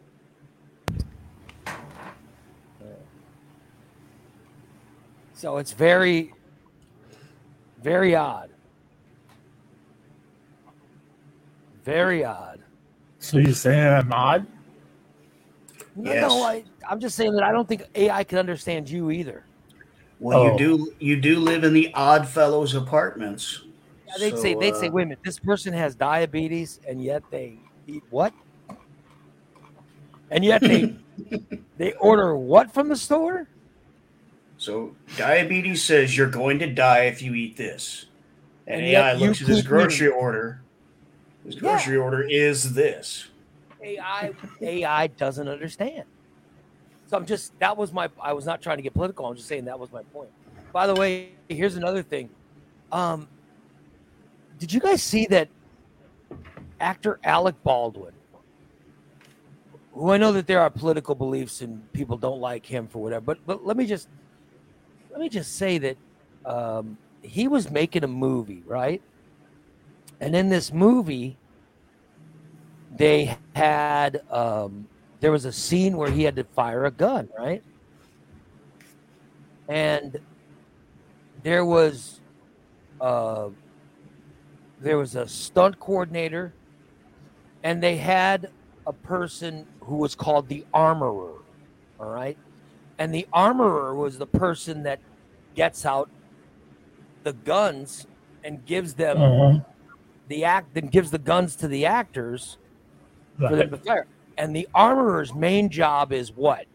so it's very very odd very odd So you're saying I'm odd? No, Yes. no, I, I'm just saying that I don't think AI can understand you either. Well, Oh. you do you do live in the Odd Fellows apartments. Yeah, they'd So, say they'd say, uh, wait a minute, this person has diabetes and yet they eat what? And yet they they order what from the store? So diabetes says you're going to die if you eat this. And, And yet AI looks at his keep grocery order. His Yeah. grocery order is this. AI AI doesn't understand. So I'm just that was my I was not trying to get political. I'm just saying that was my point. By the way, here's another thing. Um, did you guys see that actor Alec Baldwin, who I know that there are political beliefs and people don't like him for whatever, but but let me just let me just say that um, he was making a movie, right? And in this movie, they had um, there was a scene where he had to fire a gun, right? And there was uh, there was a stunt coordinator, and they had a person who was called the armorer. All right, and the armorer was the person that gets out the guns and gives them Uh-huh. the act, then gives the guns to the actors for them to fire. And the armorer's main job is what?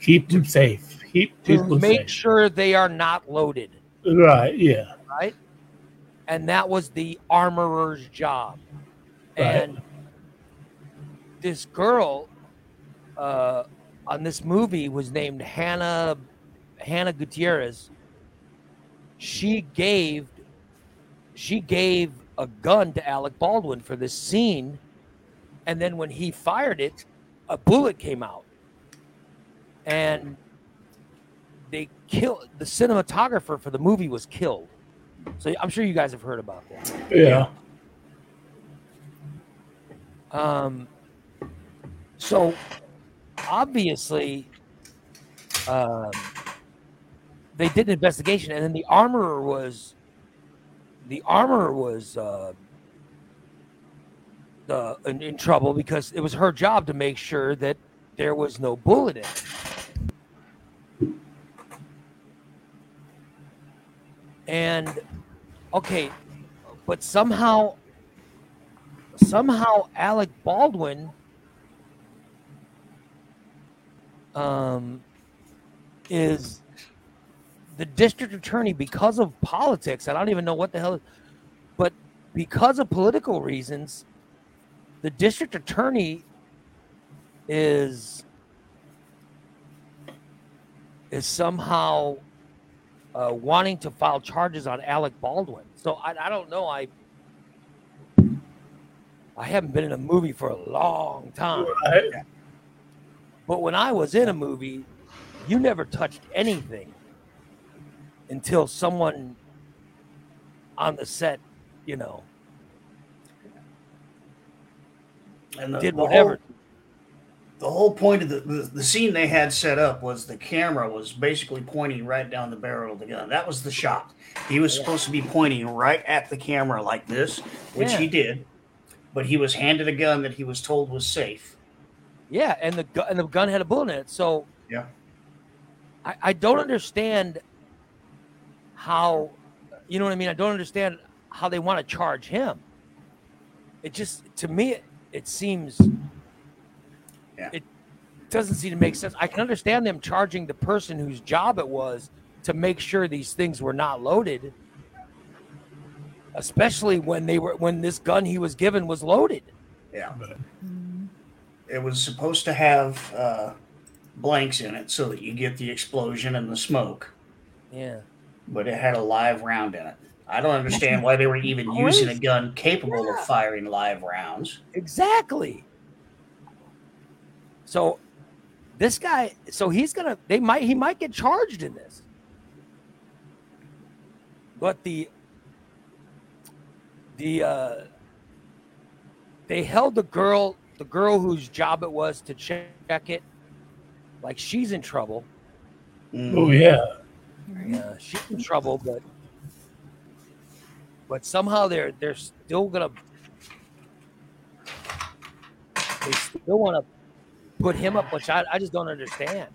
Keep them safe. Keep To people make safe. sure they are not loaded, Right. Yeah. right? And that was the armorer's job. Right. And this girl uh, on this movie was named Hannah Hannah Gutierrez. She gave she gave a gun to Alec Baldwin for this scene, and then when he fired it, a bullet came out, and they killed the cinematographer for the movie was killed. So I'm sure you guys have heard about that. Yeah. Um, so obviously, um, they did an investigation, and then the armorer was the armorer was uh, uh, in, in trouble because it was her job to make sure that there was no bullet in it. And okay, but somehow somehow Alec Baldwin um, is the district attorney because of politics. I don't even know what the hell, but because of political reasons, the district attorney is is somehow uh, wanting to file charges on Alec Baldwin. So I, I don't know. I I haven't been in a movie for a long time. Right. But when I was in a movie, you never touched anything until someone on the set, you know, And the, did the whatever. Whole, the whole point of the, the the scene they had set up was the camera was basically pointing right down the barrel of the gun. That was the shot. He was Yeah. supposed to be pointing right at the camera like this, which he did. But he was handed a gun that he was told was safe. Yeah, and the gu- and the gun had a bullet in it. So Yeah. I, I don't understand how you know what I mean. I don't understand how they want to charge him. It just to me it, it seems Yeah. it doesn't seem to make sense. I can understand them charging the person whose job it was to make sure these things were not loaded, especially when they were when this gun he was given was loaded. Yeah. It was supposed to have uh, blanks in it so that you get the explosion and the smoke, Yeah. but it had a live round in it. I don't understand why they were even using a gun capable Yeah. of firing live rounds. Exactly. So this guy, so he's gonna they might he might get charged in this. But the the uh they held the girl the girl whose job it was to check it like she's in trouble. Mm. Oh yeah. Yeah, she's in trouble, but but somehow they're they're still gonna they still want to put him up, which I, I just don't understand.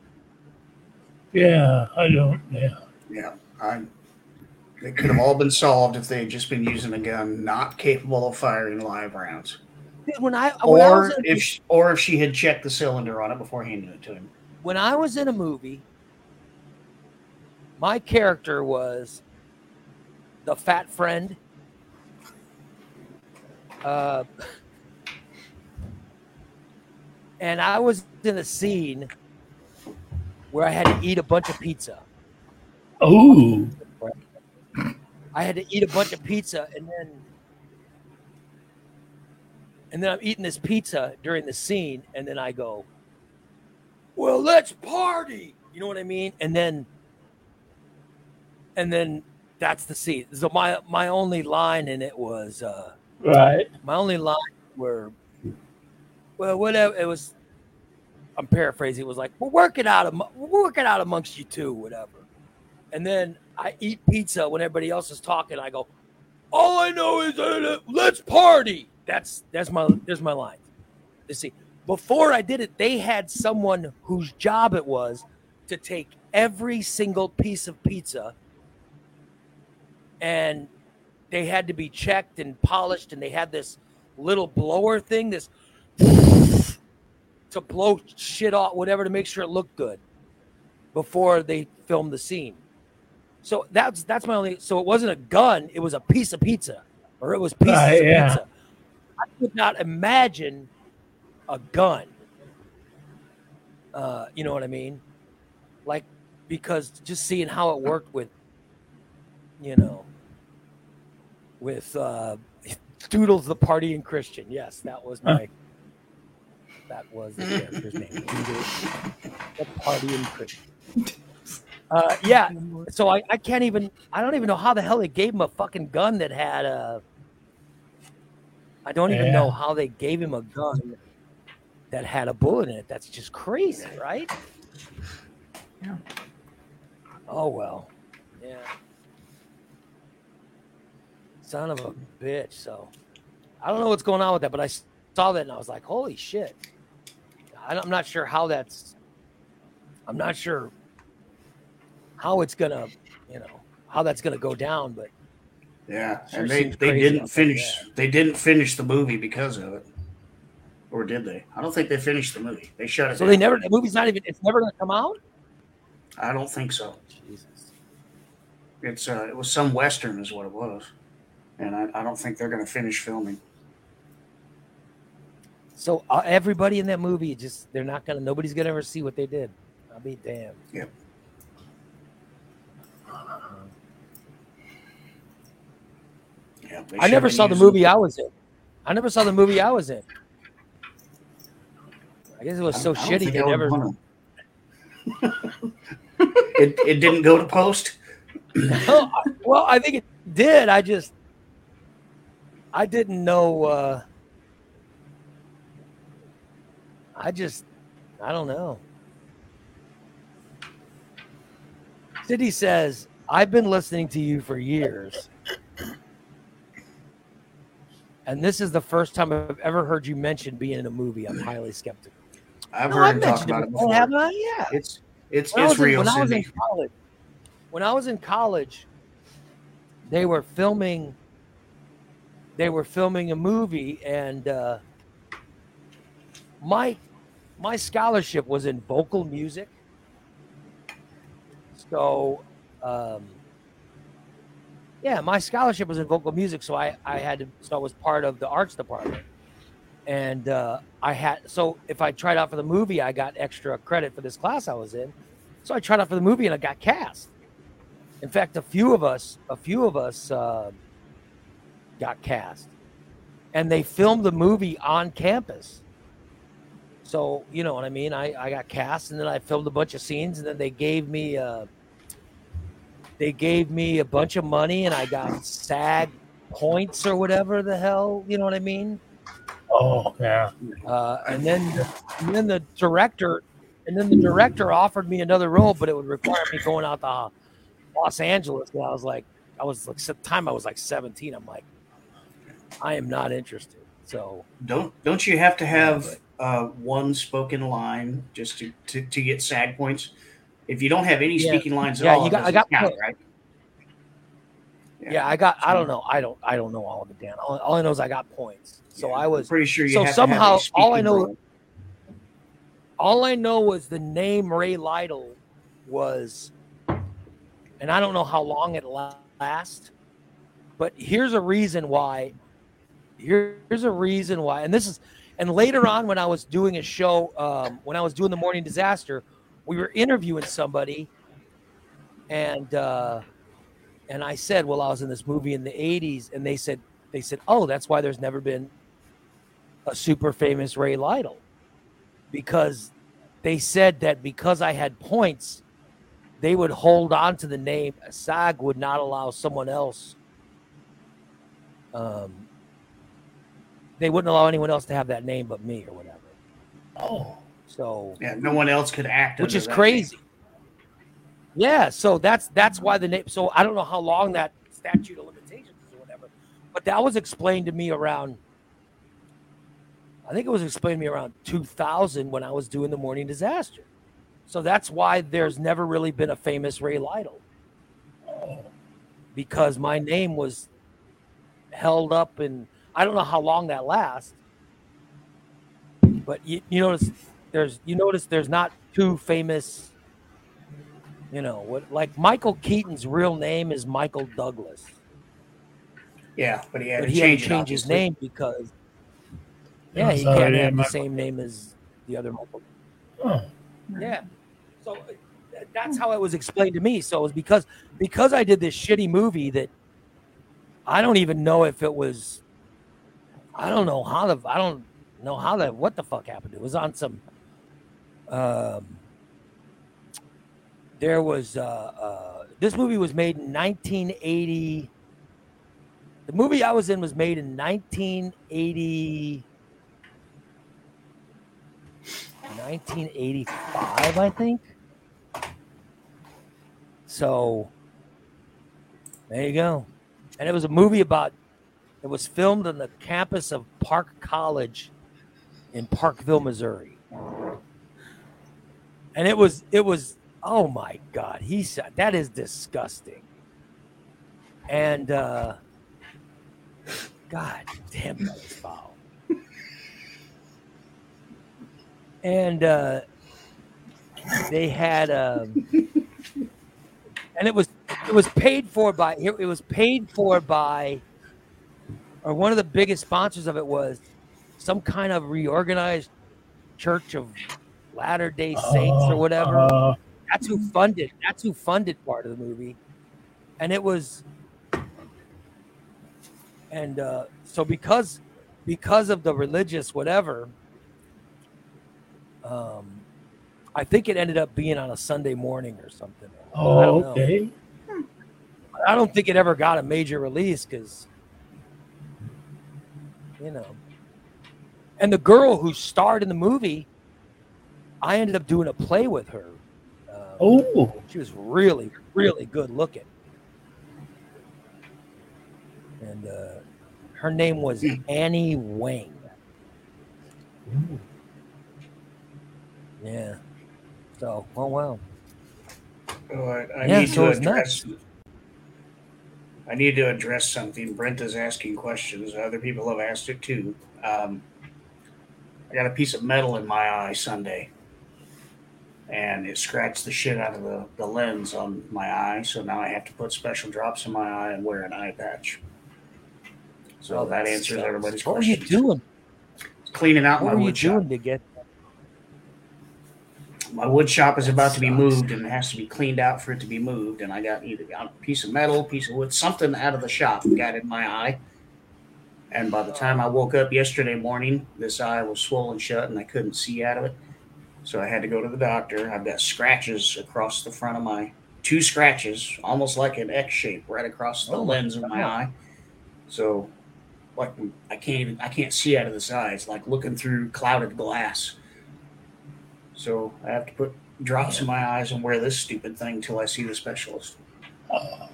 Yeah. I don't. Yeah. Yeah, I. They could have all been solved if they had just been using a gun not capable of firing live rounds, Dude, When I when I was or in, if she, or if she had checked the cylinder on it before handing it to him. when I was in a movie, my character was the fat friend. Uh, and I was in a scene where I had to eat a bunch of pizza. Oh. I had to eat a bunch of pizza and then and then I'm eating this pizza during the scene and then I go, "Well, let's party." You know what I mean? And then and then that's the scene. So my my only line in it was uh Right. my only line were well whatever it was I'm paraphrasing it was like we'll work it out we'll work it out amongst you two whatever and then I eat pizza when everybody else is talking I go all I know is uh, let's party that's that's my there's my line. You see before I did it they had someone whose job it was to take every single piece of pizza and they had to be checked and polished and they had this little blower thing this to blow shit off whatever to make sure it looked good before they filmed the scene. So that's that's my only so it wasn't a gun it was a piece of pizza or it was pieces Right, of pizza i could not imagine a gun uh, you know what i mean like because just seeing how it worked with you know with uh Doodles the Party and Christian. Yes, that was my that was the character's name. Doodles the Party and Christian. Uh yeah, so I, I can't even I don't even know how the hell they gave him a fucking gun that had a I don't even know how they gave him a gun that had a bullet in it. That's just crazy, right? Yeah. Oh well. Yeah. Son of a bitch. So I don't know what's going on with that, but I saw that and I was like, holy shit. I'm not sure how that's. I'm not sure how it's gonna, you know, how that's gonna go down. But Yeah, Sure and they, they didn't finish. yeah. They didn't finish the movie because of it, or did they? I don't think they finished the movie. They shut it. so down. they never. The movie's not even. It's never gonna come out. I don't think so. Jesus. It's uh, it was some western, is what it was, and I, I don't think they're going to finish filming. So uh, everybody in that movie just they're not gonna. Nobody's gonna ever see what they did. I'll be damned. Yep. Yeah, I never saw the used movie I was in. I never saw the movie I was in. I guess it was so don't- I don't shitty think they never. it it didn't go to post. I- well, I think it did. I just I didn't know. Uh, I just, I don't know. City says, I've been listening to you for years. And this is the first time I've ever heard you mention being in a movie. I'm highly skeptical. I've No, heard I've him talk about it it before, before. haven't I? Yeah. It's it's When I it's was in- real, when I was in college, when I was in college, they were filming. They were filming a movie, and uh, my my scholarship was in vocal music. So, um, yeah, my scholarship was in vocal music. So I I had to. So I was part of the arts department, and uh, I had. So if I tried out for the movie, I got extra credit for this class I was in. So I tried out for the movie and I got cast. In fact, a few of us, a few of us uh, got cast, and they filmed the movie on campus. So you know what I mean. I, I got cast, and then I filmed a bunch of scenes, and then they gave me uh, they gave me a bunch of money, and I got SAG points or whatever the hell. You know what I mean? Oh yeah. Uh, and then and then the director and then the director offered me another role, but it would require me going out to Los Angeles. And I was like, I was like, at the time I was like 17. I'm like, I am not interested. So Don't don't you have to have uh, one spoken line just to, to, to get SAG points? If you don't have any Yeah. speaking lines at Yeah, all, you got- I got count, put- right? yeah, I got. I don't know. I don't. I don't know all of it, Dan. All, all I know is I got points. So Yeah, I I'm was. pretty sure you so have to have somehow, all I know- role. all I know was the name Ray Lytle was, and I don't know how long it last, but here's a reason why. Here- Here's a reason why, and this is, and later on when I was doing a show, um, when I was doing the Morning Disaster, we were interviewing somebody, and uh, and I said, well, I was in this movie in the '80s, and they said, they said, oh, that's why there's never been a super famous Ray Lytle because they said that because I had points, they would hold on to the name. SAG would not allow someone else. Um, they wouldn't allow anyone else to have that name but me or whatever. Oh. So, Yeah, no one else could act. which is crazy. Yeah, so that's that's why the name. So I don't know how long that statute of limitations is or whatever, but that was explained to me around. I think it was explained to me around 2000 when I was doing the Morning Disaster. So that's why there's never really been a famous Ray Lytle because my name was held up and I don't know how long that lasts. But you, you notice there's you notice there's not two famous you know what like Michael Keaton's real name is Michael Douglas. Yeah, but he had but to he had change, to it, change his name because yeah, Yeah, he sorry, can't have the Michael- same name as the other Michael. Oh. Yeah. So uh, that's how it was explained to me. So it was because because I did this shitty movie that I don't even know if it was I don't know how the I don't know how that what the fuck happened. It was on some um there was uh uh this movie was made in 1980 the movie I was in was made in 1980 1985, I think. So there you go. And it was a movie about it was filmed on the campus of Park College in Parkville, Missouri. And it was it was oh my god, he said that is disgusting. And uh God damn that was foul. and uh, they had um, and it was it was paid for by it was paid for by or one of the biggest sponsors of it was some kind of reorganized church of latter day saints or whatever Uh, that's who funded that's who funded part of the movie and it was and uh, so because because of the religious whatever um, i think it ended up being on a sunday morning or something oh, don't okay. i don't think it ever got a major release because you know. And the girl who starred in the movie, I ended up doing a play with her. Uh, Oh, she was really, really good looking. And uh, her name was Annie Wang. Yeah. So, oh wow. Oh, I, I Yeah, need so to it's address. I need to address something. Brent is asking questions. Other people have asked it too. Um, I got a piece of metal in my eye Sunday, and it scratched the shit out of the, the lens on my eye. So now I have to put special drops in my eye and wear an eye patch. So Oh, that answers sucks. everybody's What are you doing? Cleaning out What my wood shop. doing to get? my wood shop is That about to be moved and it has to be cleaned out for it to be moved and i got either got a piece of metal piece of wood something out of the shop got in my eye and by the time i woke up yesterday morning this eye was swollen shut and i couldn't see out of it so i had to go to the doctor i've got scratches across the front of my two scratches almost like an x shape right across the Oh lens of my God. eye so like i can't even i can't see out of this eye it's like looking through clouded glass so I have to put drops in my eyes and wear this stupid thing till I see the specialist. Dang.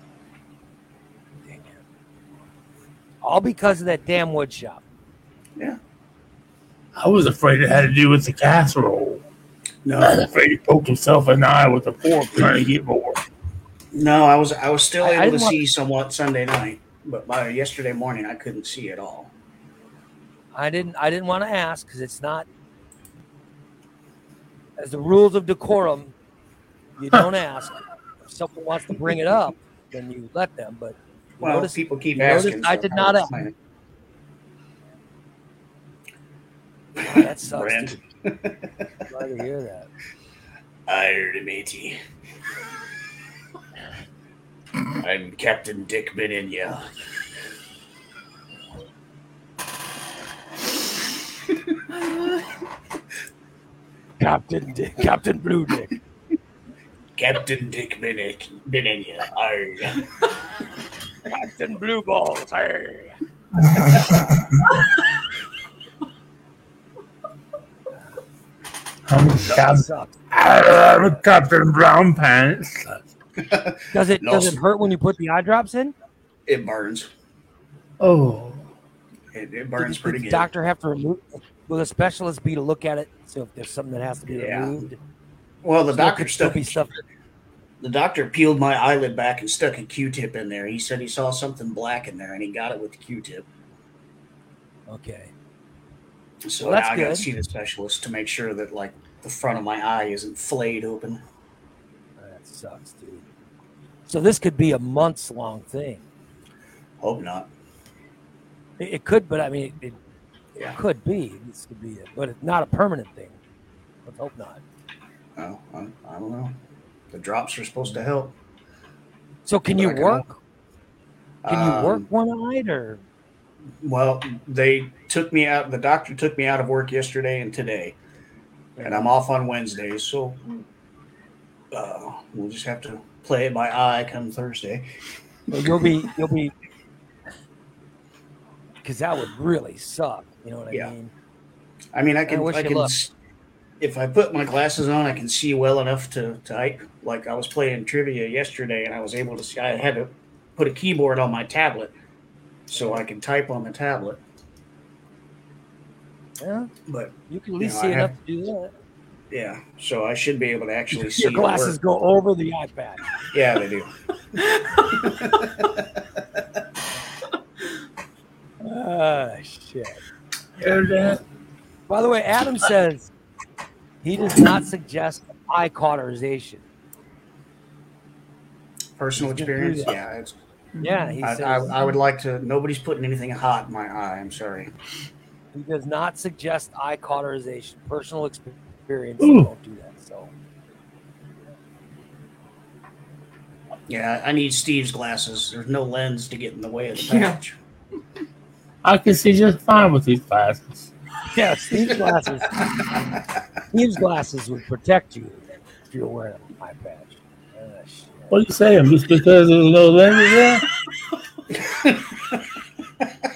All because of that damn wood shop. Yeah. I was afraid it had to do with the casserole. I was No, afraid he poked himself in the eye with a fork trying to get more. no, I was I was still I- I able to want- see somewhat Sunday night, but by yesterday morning I couldn't see at all. I didn't. I didn't want to ask because it's not. As the rules of decorum, you don't ask. If someone wants to bring it up, then you let them. But you Well, notice, people keep asking. I so did I'll not ask. explain that sucks. Brent. Glad to hear that. I heard it, matey. I'm Captain Dick Beninya. Captain Dick, Captain Blue Dick. Captain Dick Beninya. Beninya. Arr. Captain Blue Balls. Hey. I'm Cap- Sucks. I'm Captain Brown Pants. Does it No. does it hurt when you put the eye drops in? It burns. Oh, It, it burns did pretty the good. doctor have to remove? Will the specialist be to look at it? So if there's something that has to be Yeah. removed, Well, the So doctor stuck be stuff. the doctor peeled my eyelid back and stuck a Q-tip in there. He said he saw something black in there, and he got it with the Q-tip. Okay. So Well, that's now I got to see the specialist to make sure that like the front of my eye isn't flayed open. That sucks, dude. So this could be a months long thing. Hope not. It, it could, but I mean, it, it Yeah. could be. This could be, it, but it's not a permanent thing. Let's hope not. Well, I, I don't know. The drops are supposed to help. So can But you I can work? Can you work Um, one-eyed or? Well, they took me out. The doctor took me out of work yesterday and today, and I'm off on Wednesdays. So uh, we'll just have to play it by eye come Thursday. So you'll be you'll be because that would really suck. You know what I Yeah. mean? I mean, I I can. wish I you can. s- If I put my glasses on, I can see well enough to type. Like I was playing trivia yesterday, and I was able to see. I had to put a keyboard on my tablet so I can type on the tablet. Yeah, But you can at least know, see I enough have- to do that. yeah, so I should be able to actually see. Your the glasses go over the iPad. Yeah, they do. Ah, shit. hear that? By the way, Adam says he does not suggest eye cauterization. Personal Let's get through experience. Yeah, it's, Yeah, he I, says I, I would like to. Nobody's putting anything hot in my eye. I'm sorry. He does not suggest eye cauterization. Personal experience, Ooh. don't do that. So Yeah, I need Steve's glasses. There's no lens to get in the way of the Yeah. patch. I can see just fine with these glasses. yeah, Steve's glasses. Steve's glasses would protect you if you're wearing an eye patch. Ah. What are you saying? Just because there's no lenses there?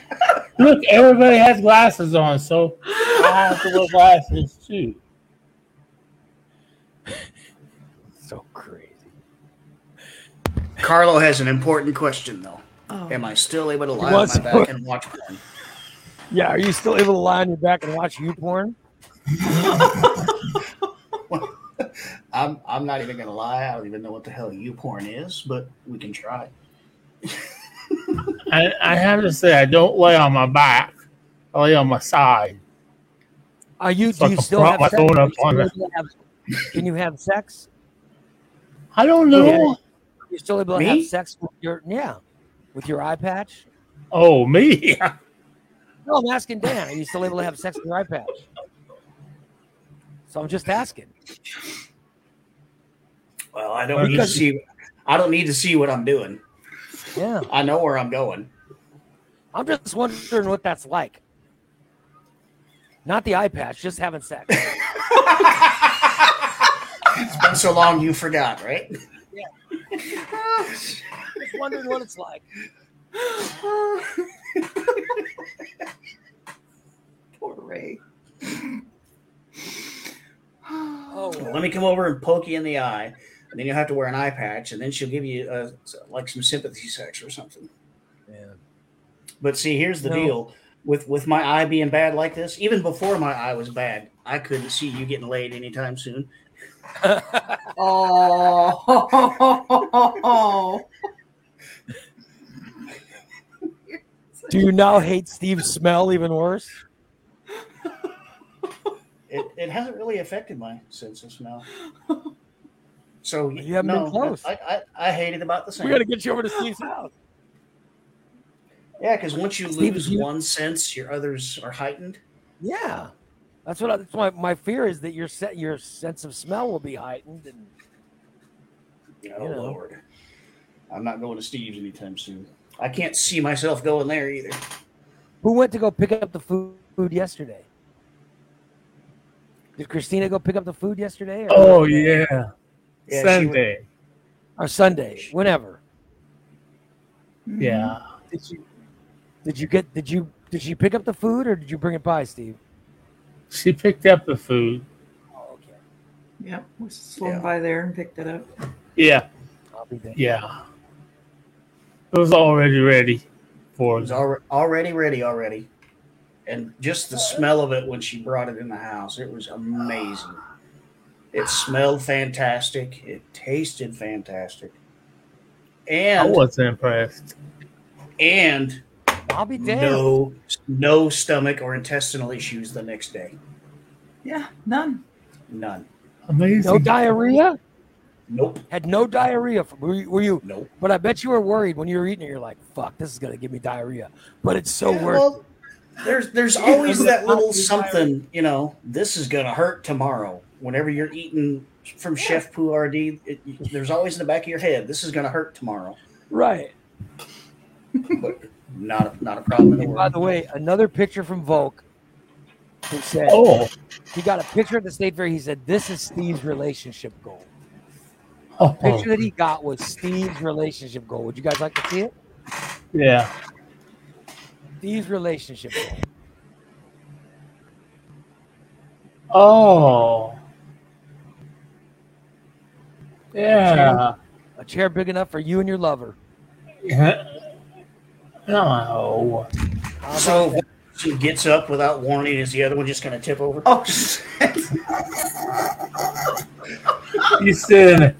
Look, everybody has glasses on, so I have to wear glasses too. So crazy. Carlo has an important question though. Oh. Am I still able to lie on my to- back and watch porn? Yeah, are you still able to lie on your back and watch you porn? I'm I'm not even gonna lie. I don't even know what the hell you porn is, but we can try. I, I have to say, I don't lay on my back. I lay on my side. Are you? So do you can still have my sex? up you still on able to have- Can you have sex? I don't know. You're still able to Me? have sex with your yeah, with your eye patch? Oh, me? No, I'm asking Dan. Are you still able to have sex with your eye patch? So I'm just asking. Well, I don't need to see. I don't need to see what I'm doing. Yeah, I know where I'm going. I'm just wondering what that's like. Not the eye patch, just having sex. It's been so long you forgot, right? Yeah. just wondering what it's like. Poor Ray. Oh, well. Let me come over and poke you in the eye, and then you'll have to wear an eye patch, and then she'll give you uh, like some sympathy sex or something. yeah. But see, here's the No. deal: with with my eye being bad like this, even before my eye was bad, I couldn't see you getting laid anytime soon. Oh. Do you now hate Steve's smell even worse? It, it hasn't really affected my sense of smell. So You haven't been close. I, I, I hate it about the same. We got to get you over to Steve's house. yeah, because once you Steve, lose you- one sense, your others are heightened. Yeah, that's what. I, that's why my fear is that your set your sense of smell will be heightened. And Oh You know. Lord, I'm not going to Steve's anytime soon. I can't see myself going there either. who went to go pick up the food, food yesterday? Did Christina go pick up the food yesterday? Or, Oh, yeah. Yeah, she Sunday. or Sunday, whenever. Mm-hmm. Yeah. Did you? Did you get? Did you? Did you pick up the food or did you bring it by, Steve? She picked up the food. Oh, okay. Yep, we swung Yeah. by there and picked it up. Yeah. I'll be there. Yeah. It was already ready It for was al- already ready already, and just the smell of it when she brought it in the house, it was amazing. It smelled fantastic. It tasted fantastic, And I wasn't impressed. and I'll be damned. no no stomach or intestinal issues the next day. Yeah, none. None. Amazing. No diarrhea. Nope. Had no diarrhea. From, were, you, were you? Nope. But I bet you were worried when you were eating it. You're like, "Fuck, this is gonna give me diarrhea." But it's so Yeah, worth. well, there's there's always that little not something, you know, this is gonna hurt tomorrow. Whenever you're eating from Chef Pouardi, it, there's always in the back of your head, this is gonna hurt tomorrow. right. But not a, not a problem in the And world. by the way, another picture from Volk who said Oh. he got a picture at the state fair. He said, "This is Steve's relationship goal." oh. Picture that he got was Steve's relationship goal. Would you guys like to see it? Yeah. Steve's relationship goal. Oh. Yeah. A chair big enough for you and your lover. Yeah. No. So she gets up without warning, is the other one just gonna tip over? Oh, shit. You sit in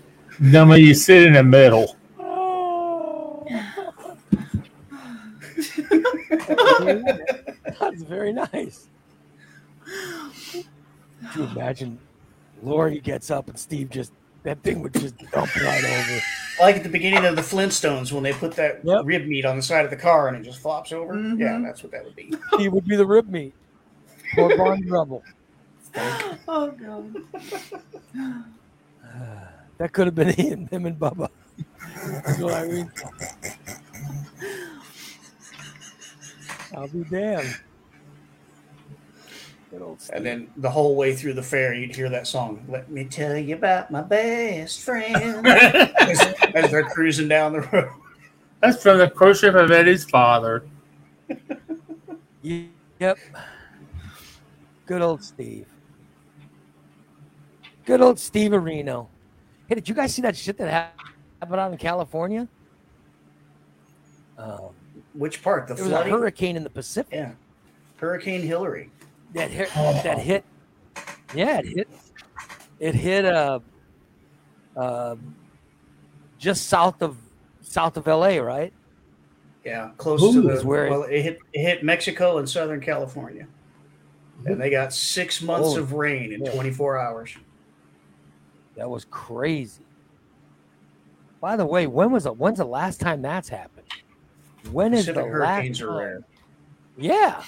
dummy, you sit in the middle. That's very nice. Could you imagine Lori gets up and Steve just that thing would just dump right over. Like at the beginning of the Flintstones when they put that Yep. rib meat on the side of the car and it just flops over. Mhm. Yeah, that's what that would be. He would be the rib meat. Poor Barney Rubble. Oh, God. That could have been him, him and Bubba. That's what I mean. I'll be damned. Good old Steve. And then the whole way through the fair, you'd hear that song. Let me tell you about my best friend. as, as they're cruising down the road. That's from the Courtship of Eddie's father. Yep. Good old Steve. Good old Steve Areno. Hey, did you guys see that shit that happened out in California? Um, Which part? The there was a hurricane in the Pacific Yeah. Hurricane Hilary. That hit. That hit. Yeah, it hit. It hit. Uh, uh, just south of south of LA, right? Yeah, close Ooh, to the where it- well, it hit it hit Mexico and Southern California, and they got six months Holy of rain in shit. 24 hours. That was crazy. By the way, when was it? When's the last time that's happened? When is Pacific the last hurricanes are time? rare. Yeah.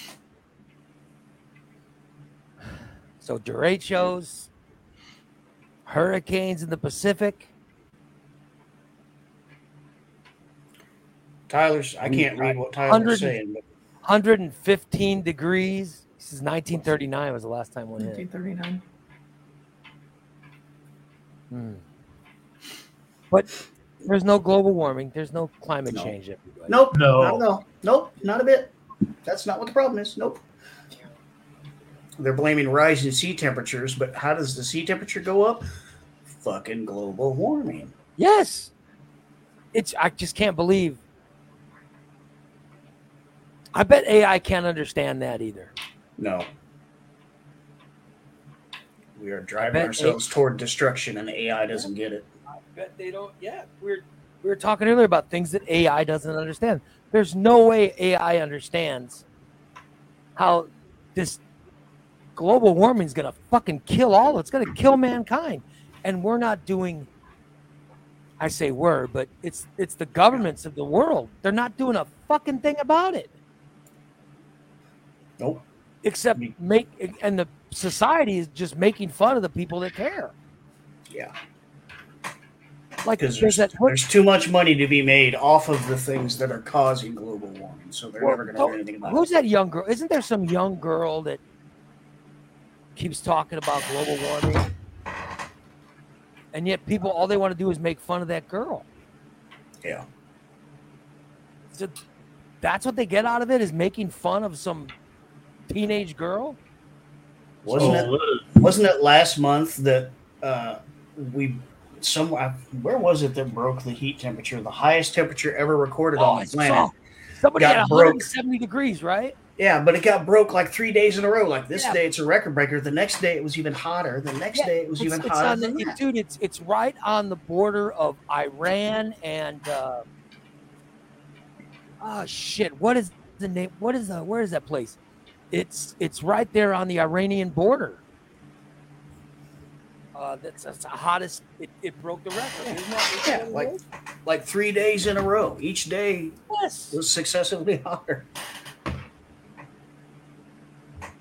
So derechos, hurricanes in the Pacific. Tyler's, I can't read what Tyler's 100 saying, but 115 degrees. This is 1939 was the last time one hit. 1939. Hmm. But there's no global warming. There's no climate No. change. Everybody. nope, No. not at all. Nope, not a bit. That's not what the problem is. Nope. They're blaming rising sea temperatures, but how does the sea temperature go up? Fucking global warming. Yes. It's I just can't believe. I bet AI can't understand that either. No. We are driving ourselves toward destruction, and AI doesn't get it. I bet they don't. Yeah, we're we were talking earlier about things that AI doesn't understand. There's no way AI understands how this global warming is going to fucking kill all. It's going to kill mankind, and we're not doing. I say we're, but it's it's the governments of the world. They're not doing a fucking thing about it. Nope. except make and the society is just making fun of the people that care. Yeah. Like there's there's, that there's too much money to be made off of the things that are causing global warming, so they're well, never going to oh, do anything about who's it. Who's that young girl? Isn't there some young girl that keeps talking about global warming? And yet people all they want to do is make fun of that girl. Yeah. So that's what they get out of it is making fun of some teenage girl. Wasn't Oh, it? Wasn't it last month that uh, we some where was it that broke the heat temperature, the highest temperature ever recorded Oh, on the planet? saw. Somebody Got had broke. 170 degrees, right? Yeah, but it got broke like three days in a row. Like this Yeah. day, it's a record breaker. The next day, it was even hotter. The next Yeah, day, it was even it's hotter the- than it- that. dude. It's it's right on the border of Iran and uh, oh shit, what is the name? What is the where is that place? It's it's right there on the Iranian border. Uh, that's, that's the hottest. It, it broke the record. Isn't Yeah, like- Like three days in a row. Each day yes. was successively hotter.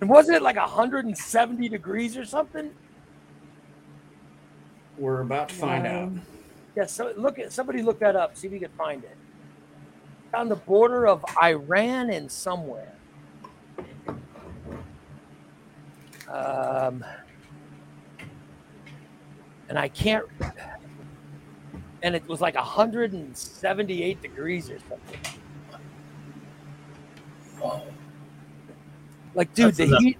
And wasn't it like 170 degrees or something? We're about to find out. Um, Yeah, so look at somebody look that up. See if you can find it. On the border of Iran and somewhere. Um, and I can't. And it was like 178 degrees or something. Like, dude, That's the enough. heat,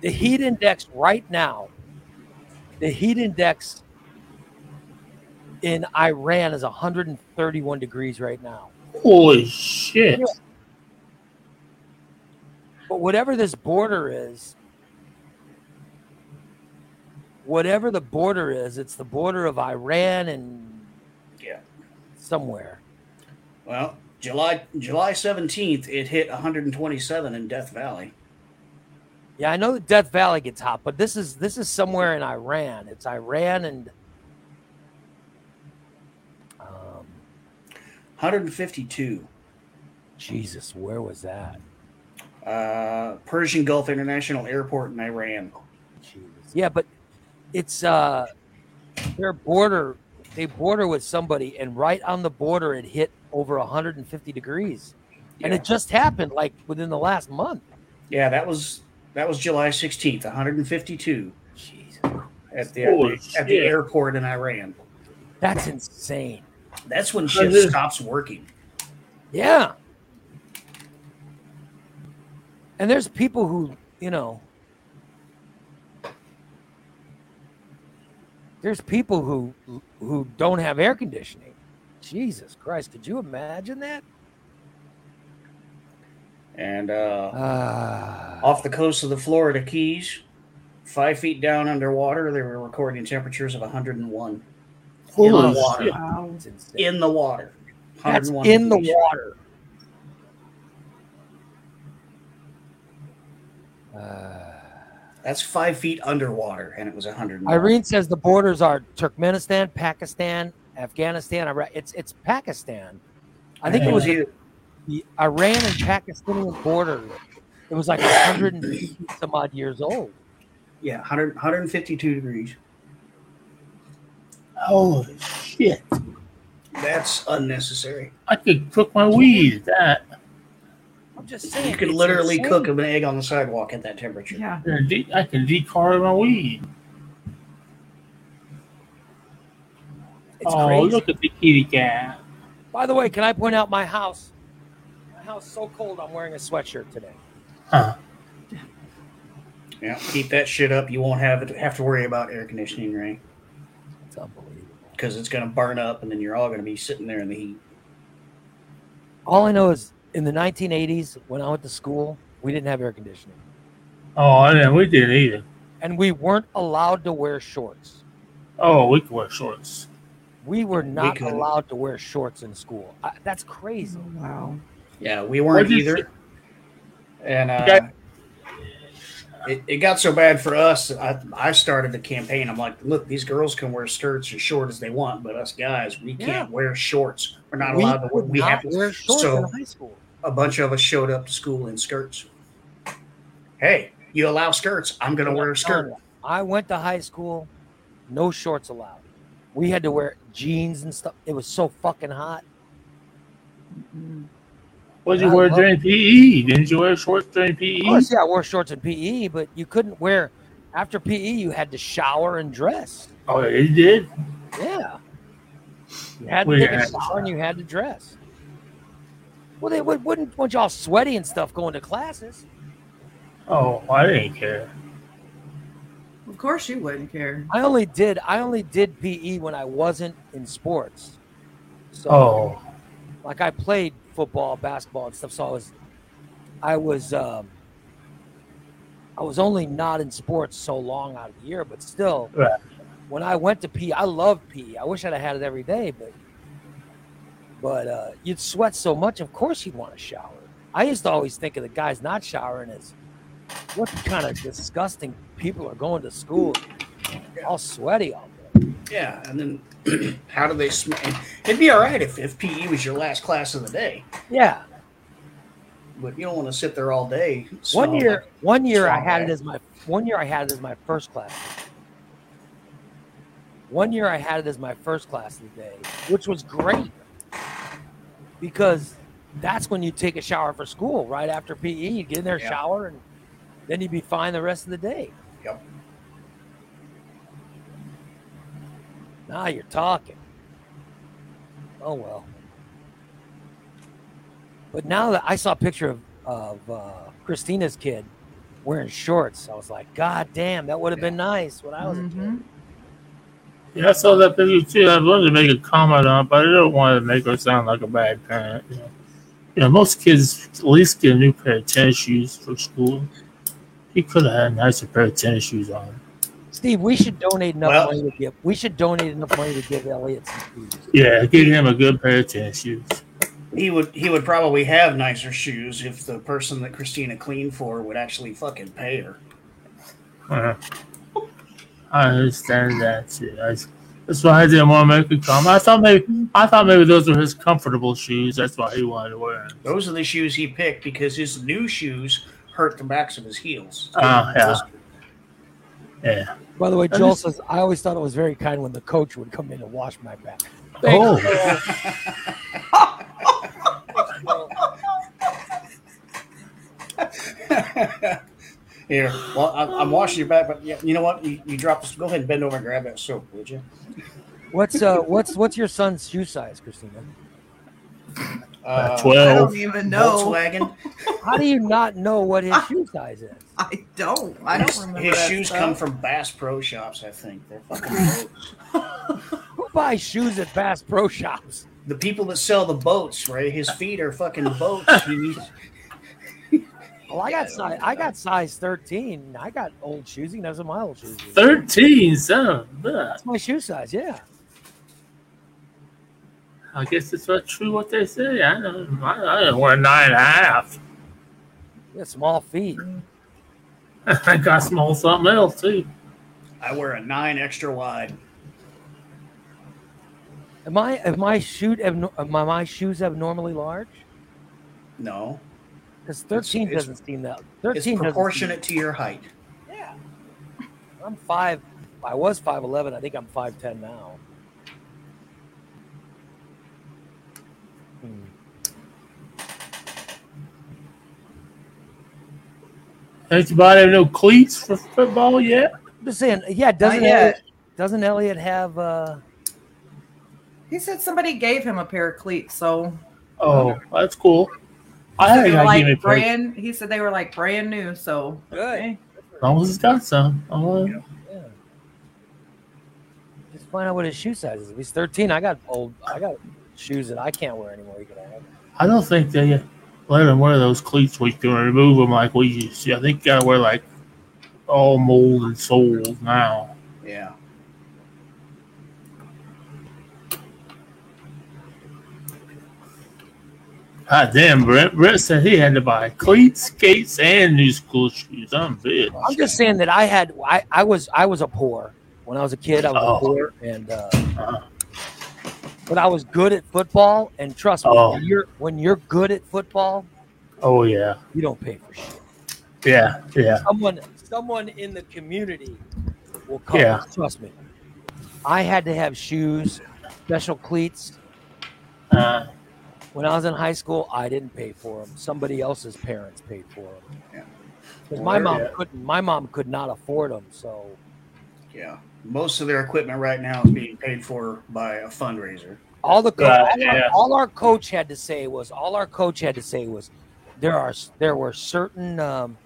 the heat index right now, the heat index in Iran is 131 degrees right now. Holy shit. But whatever this border is, whatever the border is, it's the border of Iran and Yeah. somewhere. Well, July July seventeenth, it hit 127 in Death Valley. Yeah, I know that Death Valley gets hot, but this is this is somewhere in Iran. It's Iran and um, 152. Jesus, where was that? Uh, Persian Gulf International Airport in Iran. Jesus. Yeah, but it's uh their border they border with somebody and right on the border it hit over 150 degrees. And it just happened like within the last month. Yeah, that was that was July 16th, 152 Jesus. at the, Holy at the, at the shit. airport in Iran. That's insane. That's when That shit is- stops working. Yeah. And there's people who, you know, there's people who who don't have air conditioning. Jesus Christ, could you imagine that? And uh, Ah, off the coast of the Florida Keys, five feet down underwater, they were recording temperatures of 101 Holy in the water. shit. Wow. In the water. That's in the water. Uh, That's five feet underwater, and it was 100. Irene says the borders are Turkmenistan, Pakistan, Afghanistan. Iraq. It's it's Pakistan. I think it was either, the Iran and Pakistani border. It was like 150 some odd years old. yeah, 100, 152 degrees. Holy shit. That's unnecessary. I could cook my weed at that. I'm just saying. You could literally insane. cook an egg on the sidewalk at that temperature. Yeah. I can de- I can decarb my weed. It's oh, crazy. look at the kitty cat. By the way, can I point out my house? My house is so cold. I'm wearing a sweatshirt today. Huh. Yeah, keep that shit up. You won't have it have to worry about air conditioning, right? It's unbelievable. Because it's going to burn up, and then you're all going to be sitting there in the heat. All I know is in the 1980s, when I went to school, we didn't have air conditioning, Oh, I didn't. We didn't either. and we weren't allowed to wear shorts. Oh, we could wear shorts. We were not couldn't. allowed to wear shorts in school. I, that's crazy. Oh, wow. Yeah, we weren't either. you- And uh, Okay. it, it got so bad for us. I, I started the campaign. I'm like, look, these girls can wear skirts as short as they want, but us guys, we can't wear shorts. We're not we allowed to. would We not have to. wear shorts so- in high school. A bunch of us showed up to school in skirts. Hey, you allow skirts? I'm going to wear a skirt. I went to high school, no shorts allowed. We had to wear jeans and stuff. It was so fucking hot. Mm. What did you I wear love- during PE? Didn't you wear shorts during E? Of PE? course, yeah, I wore shorts in PE, but you couldn't wear after PE. You had to shower and dress. Oh, yeah, you did. Yeah, you had to We take a had shower and you had to dress. Well, they would, wouldn't want y'all sweaty and stuff going to classes. Oh, I didn't care. Of course you wouldn't care. I only did I only did PE when I wasn't in sports. So Oh, like I played football, basketball, and stuff. So I was, I was, um, I was only not in sports so long out of the year, but still, Right. when I went to PE, I loved PE. I wish I'd have had it every day, but, but uh, you'd sweat so much. Of course, you'd want to shower. I used to always think of the guys not showering as what kind of disgusting people are going to school all sweaty all. Yeah, and then how do they smell? It'd be all right if, if PE was your last class of the day, Yeah. but you don't want to sit there all day. One year, like- one year I had it as my one year I had it as my first class. One year I had it as my first class of the day, which was great because that's when you take a shower for school right after PE. You get in there, Yeah. shower, and then you'd be fine the rest of the day. Yep. Now you're talking. Oh well. But now that I saw a picture of, of uh, Christina's kid wearing shorts, I was like, God damn, that would have been nice when I was a kid. Mhm. yeah, I saw that picture too. I wanted to make a comment on it, but I don't want to make her sound like a bad parent. You know, you know most kids at least get a new pair of tennis shoes for school. He could have had a nicer pair of tennis shoes on. Steve, we should donate enough Well- money to give. We should donate enough money to give Elliot some shoes. Yeah, give him a good pair of tennis shoes. He would he would probably have nicer shoes if the person that Christina cleaned for would actually fucking pay her. Uh, I understand that too. I, that's why I didn't want to make a comment. I thought maybe I thought maybe those were his comfortable shoes. That's why he wanted to wear them. Those are the shoes he picked because his new shoes hurt the backs of his heels. Oh, yeah. Yeah. By the way, I Joel just- says I always thought it was very kind when the coach would come in and wash my back. Oh, Here, well, I'm, I'm washing your back, but yeah, you know what? You, you dropped this. Go ahead and bend over and grab that soap, would you? What's uh what's what's your son's shoe size, Christina? Uh, I 12. don't even know. Volkswagen. How do you not know what his shoe size is? I don't. I don't His, remember. his that shoes stuff. come from Bass Pro Shops, I think. They're fucking boats. Who buys shoes at Bass Pro Shops? the people that sell the boats, right? His feet are fucking boats. He Well, I got size. I got size thirteen. I got old shoes. You can have some my old shoes. 13, son of a bitch. That's my shoe size. Yeah. I guess it's not true what they say. I don't, I, I don't wear nine and a half. You got small feet. I got small something else too. I wear a nine extra wide. Am I? Am my shoe? Am uh, my, my shoes abnormally large? No, Because thirteen it's- doesn't seem that. Thirteen doesn't proportionate to your height. Yeah. I'm five. I was five eleven. I think I'm five ten now. Anybody have no cleats for football yet? I'm just saying. Yeah. Doesn't. Elliot, doesn't Elliot have? uh He said somebody gave him a pair of cleats, so Oh, that's cool. I they had a were guy give me a like pair. brand. He said they were like brand new. So Good. eh. As long as he's got some. Oh, Yeah. Just find out what his shoe size is. If he's 13, I got old. I got shoes that I can't wear anymore. You can have. I don't think they let him wear those cleats. We can remove them like we used to. I think you gotta wear like all molded soles now. Yeah. God damn, Brent. Brent said he had to buy cleats, skates, and new school shoes. I'm bitch. I'm just saying that I had. I, I was. I was a poor when I was a kid. I was Oh. a poor, and uh, Uh-huh. But I was good at football. And trust me, Oh. when you're when you're good at football, Oh yeah, you don't pay for shit. yeah, yeah. Someone someone in the community will come. Yeah. Trust me. I had to have shoes, special cleats. Uh, When I was in high school, I didn't pay for them. Somebody else's parents paid for them. Yeah. Because my mom Yeah. couldn't. My mom could not afford them. So Yeah. Most of their equipment right now is being paid for by a fundraiser. all the co- Right, all, our, yeah. all our coach had to say was all our coach had to say was there are there were certain um,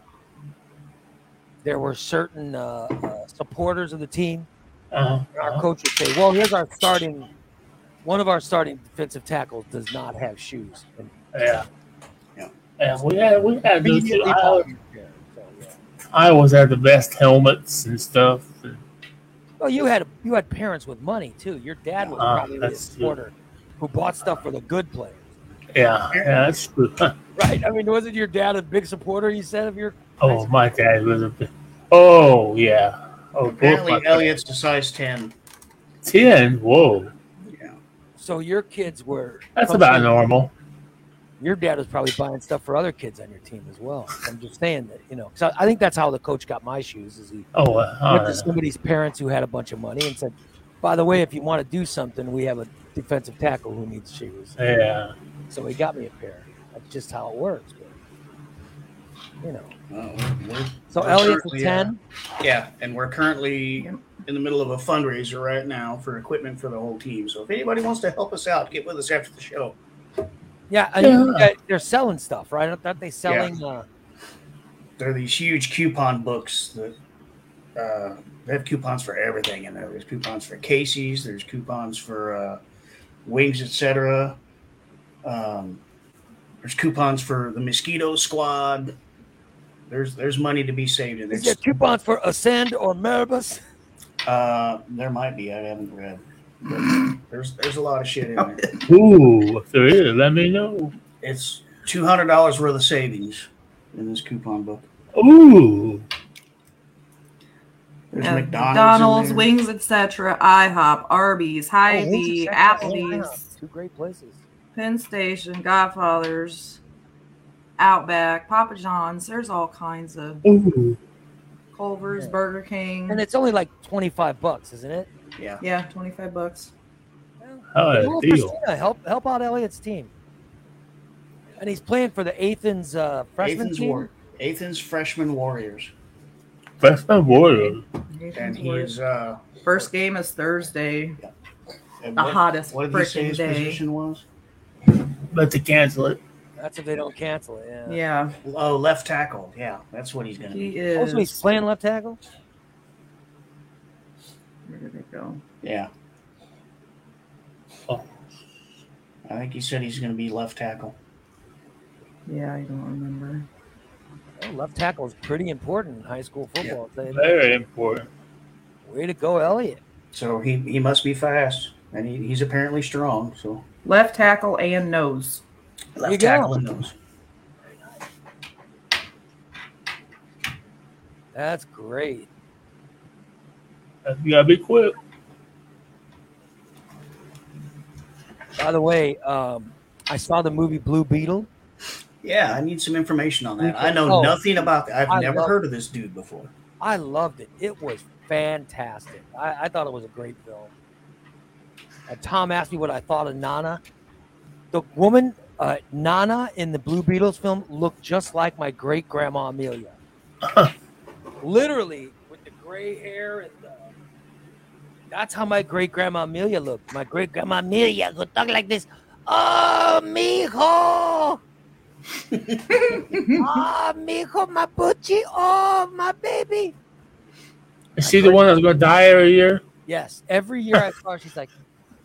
there were certain uh, uh, supporters of the team. uh, Our coach would say, "Well, here's our starting." One of our starting defensive tackles does not have shoes. And yeah. Yeah. Yeah, we had we had those. I, volunteered. So, yeah. I always had the best helmets and stuff. And, Well, you had you had parents with money too. Your dad was Uh, probably a that's- supporter who bought stuff for the good players, yeah, yeah, that's true. right? I mean, wasn't your dad a big supporter? You said of your Oh, my dad was a bit. Oh yeah. Oh, both Apparently, Elliot's a size 10. ten. Whoa, Yeah. so your kids were. that's about normal. Your dad was probably buying stuff for other kids on your team as well. I'm just saying that you know. So I think that's how the coach got my shoes. Is he Oh, uh, all went to somebody's parents who had a bunch of money and said, "By the way, if you want to do something, we have a defensive tackle who needs shoes." yeah. So he got me a pair. That's just how it works. But, you know. Uh, we're- So we're Elliot's a currently, ten. Yeah, and we're currently in the middle of a fundraiser right now for equipment for the whole team. So if anybody wants to help us out, get with us after the show. Yeah, and Yeah. they're selling stuff, right? Aren't they selling? Uh, There are these huge coupon books that uh, they have coupons for everything in there. There's coupons for Casey's, there's coupons for uh, wings, etc. Um, there's coupons for the Mosquito Squad. There's there's money to be saved in is this. there coupons for Ascend or Maribis? Uh, there might be. I haven't read. But there's there's a lot of shit in there. Ooh, if there is, let me know. It's two hundred dollars worth of savings in this coupon book. Ooh, There's McDonald's, McDonald's, there. wings, etc. IHOP, Arby's, Oh, Hy-Vee, Applebee's, Two great places. Penn Station, Godfather's, Outback, Papa John's. There's all kinds of ooh. Culver's, Yeah. Burger King. And it's only like twenty five bucks, isn't it? Yeah. yeah, twenty five bucks. Oh, a deal. Christina, help help out Elliot's team. And he's playing for the Athens uh, freshman Athens, team. War- Athens freshman warriors, Freshman warrior. and he is. Uh, First game is Thursday. and The what- hottest What did freaking his day. position was? but to cancel it. That's if they don't cancel it. Yeah. Yeah, Oh, left tackle. Yeah, that's what he's going to he be. is. Also, he's playing left tackle. Where did it go? Yeah, Oh, I think he said he's going to be left tackle. Yeah, I don't remember. Oh, left tackle is pretty important in high school football. They- very important. Way to go, Elliot. So he, he must be fast, and he, he's apparently strong. So Left tackle and nose. left you go. tackle and nose. That's great. You gotta be quick. By the way, um, I saw the movie Blue Beetle. Yeah, I need some information on that. I know Oh, nothing about that. I've I never love- heard of this dude before. I loved it. It was fantastic. I, I thought it was a great film. Uh, Tom asked me what I thought of Nana. The woman, uh, Nana, in the Blue Beetles film looked just like my great grandma Amelia. Literally, with the gray hair and the. That's how my great grandma Amelia looked. My great grandma Amelia would talk like this. Oh, mijo! oh, mijo, my butchie. Oh, my baby. Is she the one that's gonna die every year? Yes, every year I saw her, she's like,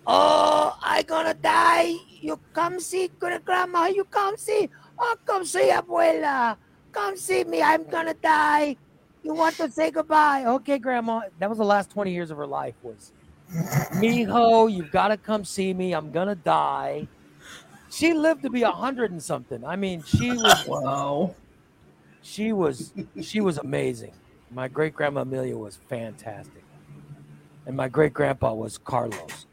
"Oh, I gonna die. You come see great grandma. You come see. Oh, come see abuela. Come see me. I'm gonna die. You want to say goodbye? Okay, grandma. That was the last twenty years of her life. Was Mijo, you've got to come see me. I'm gonna die. She lived to be a hundred and something. I mean, she was Whoa. she was she was amazing. My great grandma Amelia was fantastic, and my great grandpa was Carlos.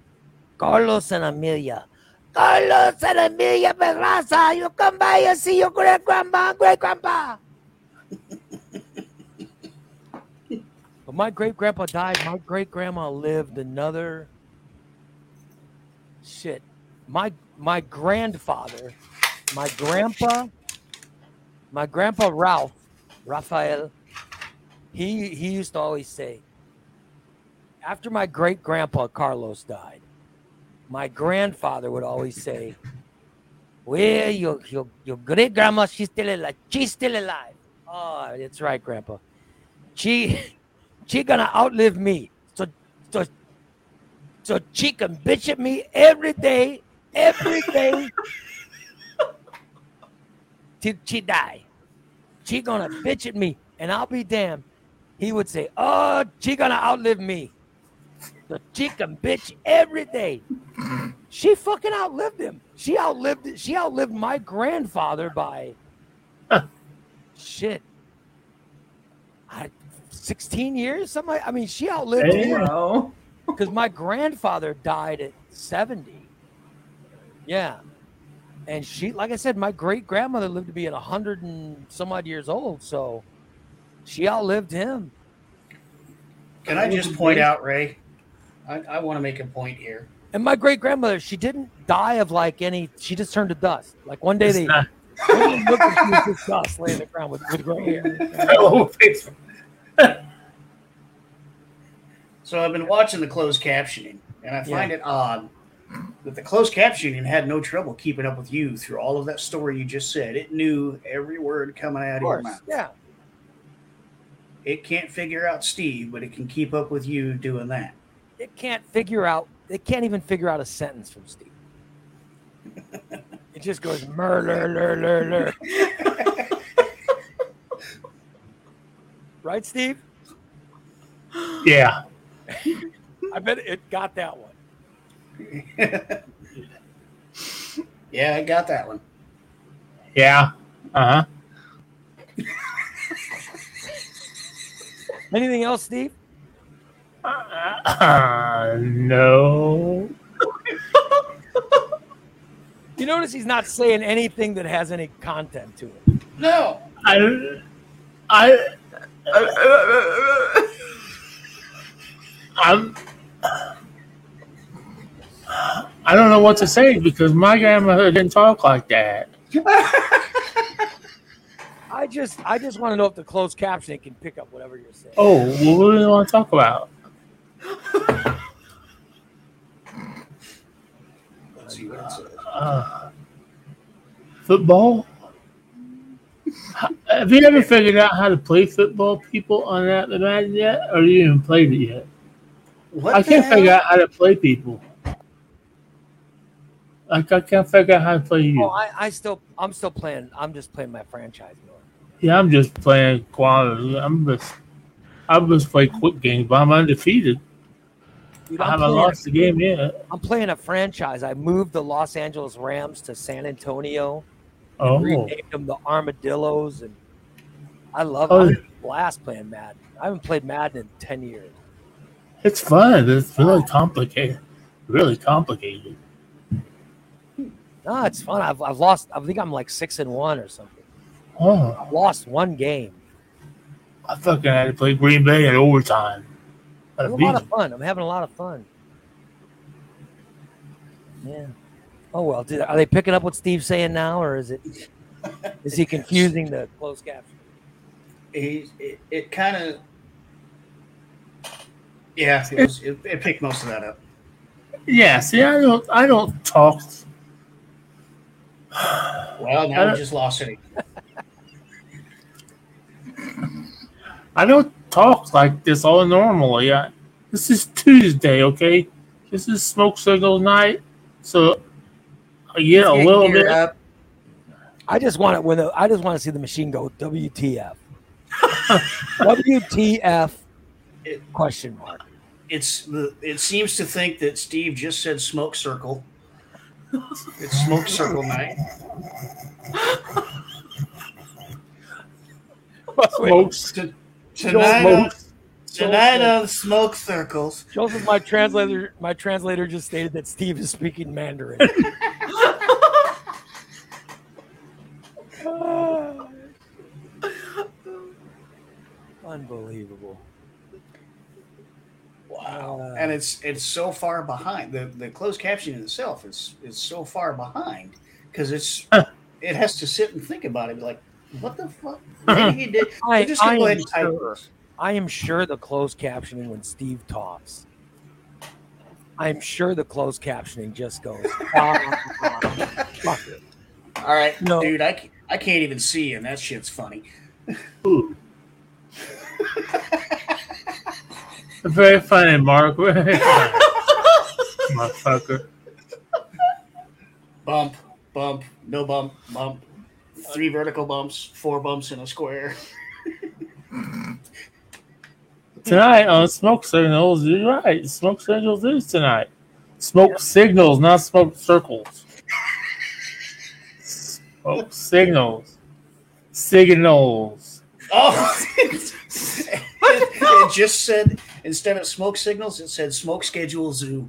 Carlos and Amelia. Carlos and Amelia Pedraza, you come by and see your great grandma, great grandpa. but my great grandpa died. My great grandma lived another shit. My my grandfather, my grandpa, my grandpa Ralph, Raphael, he he used to always say, after my great grandpa Carlos died, my grandfather would always say, Well, your your your great grandma, she's still alive. She's still alive. Oh, that's right, Grandpa. She she gonna outlive me. So so so she can bitch at me every day, every day till she die. She gonna bitch at me, and I'll be damned. He would say, "Oh, she gonna outlive me." The chicken bitch every day. She fucking outlived him. She outlived. She outlived my grandfather by shit. I, Sixteen years, something. Like, I mean, she outlived him Yeah. Whoa. because my grandfather died at 70. Yeah. And she, like I said, my great grandmother lived to be at 100 and some odd years old. So she outlived him. Can I just point out, Ray? I, I want to make a point here. And my great grandmother, she didn't die of like any, she just turned to dust. Like one day It's they, not- one day looked and she was just dust laying on the ground with, with gray hair. It's- So I've been watching the closed captioning, and I find it odd that the closed captioning had no trouble keeping up with you through all of that story you just said. It knew every word coming out Of of your mouth. Yeah. It can't figure out Steve, but it can keep up with you doing that. It can't figure out, it can't even figure out a sentence from Steve. It just goes murder, lur, lur, lur. Right, Steve? yeah. I bet it got that one. yeah, I got that one. Yeah. Uh huh. Anything else, Steve? huh. Uh, no. You notice he's not saying anything that has any content to it. No. I. I. I'm. I don't know what to say because my grandmother didn't talk like that. I just I just want to know if the closed captioning can pick up whatever you're saying. Oh, well, what do you want to talk about? Let's see what it says. Uh, Football? Have you ever figured out how to play football, people, on that Madden yet? Or you even played it yet? What I can't hell? figure out how to play people. Like I can't figure out how to play you. Oh, I, I still, I'm still playing. I'm just playing my franchise mode. Yeah, I'm just playing quality. I'm just, I'm just playing quick games, but I'm undefeated. Dude, I I'm, haven't playing, lost the game yet. I'm playing a franchise. I moved the Los Angeles Rams to San Antonio. Oh, renamed them the Armadillos, and I love. Oh. I blast playing Madden. I haven't played Madden in ten years. it's fun. It's really complicated. Really complicated. No, it's fun. I've, I've lost. I think I'm like six and one or something. Oh, I've lost one game. I fucking had to play Green Bay in overtime. It's a lot of fun. I'm having a lot of fun. Yeah. Oh well. Did, are they picking up what Steve's saying now, or is it is he confusing the closed caption? He, it, it kind of. Yeah, it, was, it, it picked most of that up. Yeah, see, I don't, I don't talk. Well, now we just lost it. I don't talk like this all normally. I, this is Tuesday, okay? This is smoke signal night, so Oh, I get a little bit. up. I just want it when the, I just want to see the machine go WTF. WTF? It- Question mark. It's the. It seems to think that Steve just said smoke circle. It's smoke circle night. Smokes, T- tonight, on, smokes. tonight on smoke circles. Joseph, my translator, my translator just stated that Steve is speaking Mandarin. Unbelievable. Wow. Uh, and it's it's so far behind. The the closed captioning itself is is so far behind because it's it has to sit and think about it. Like, what the fuck? Maybe he did. I, just I am ahead and type sure. I am sure the closed captioning when Steve talks. I'm sure the closed captioning just goes. "Ah, fuck it." All right, No. dude. I, I can't even see, and that shit's funny. Very funny, Mark. Very funny. Motherfucker. Bump, bump, no bump, bump. Three vertical bumps, four bumps in a square. Tonight on Smoke Signals, you're right. Smoke Signals is tonight. Smoke signals, not smoke circles. Smoke signals. Signals. Oh, it, it just said instead of smoke signals, it said smoke schedule zoo.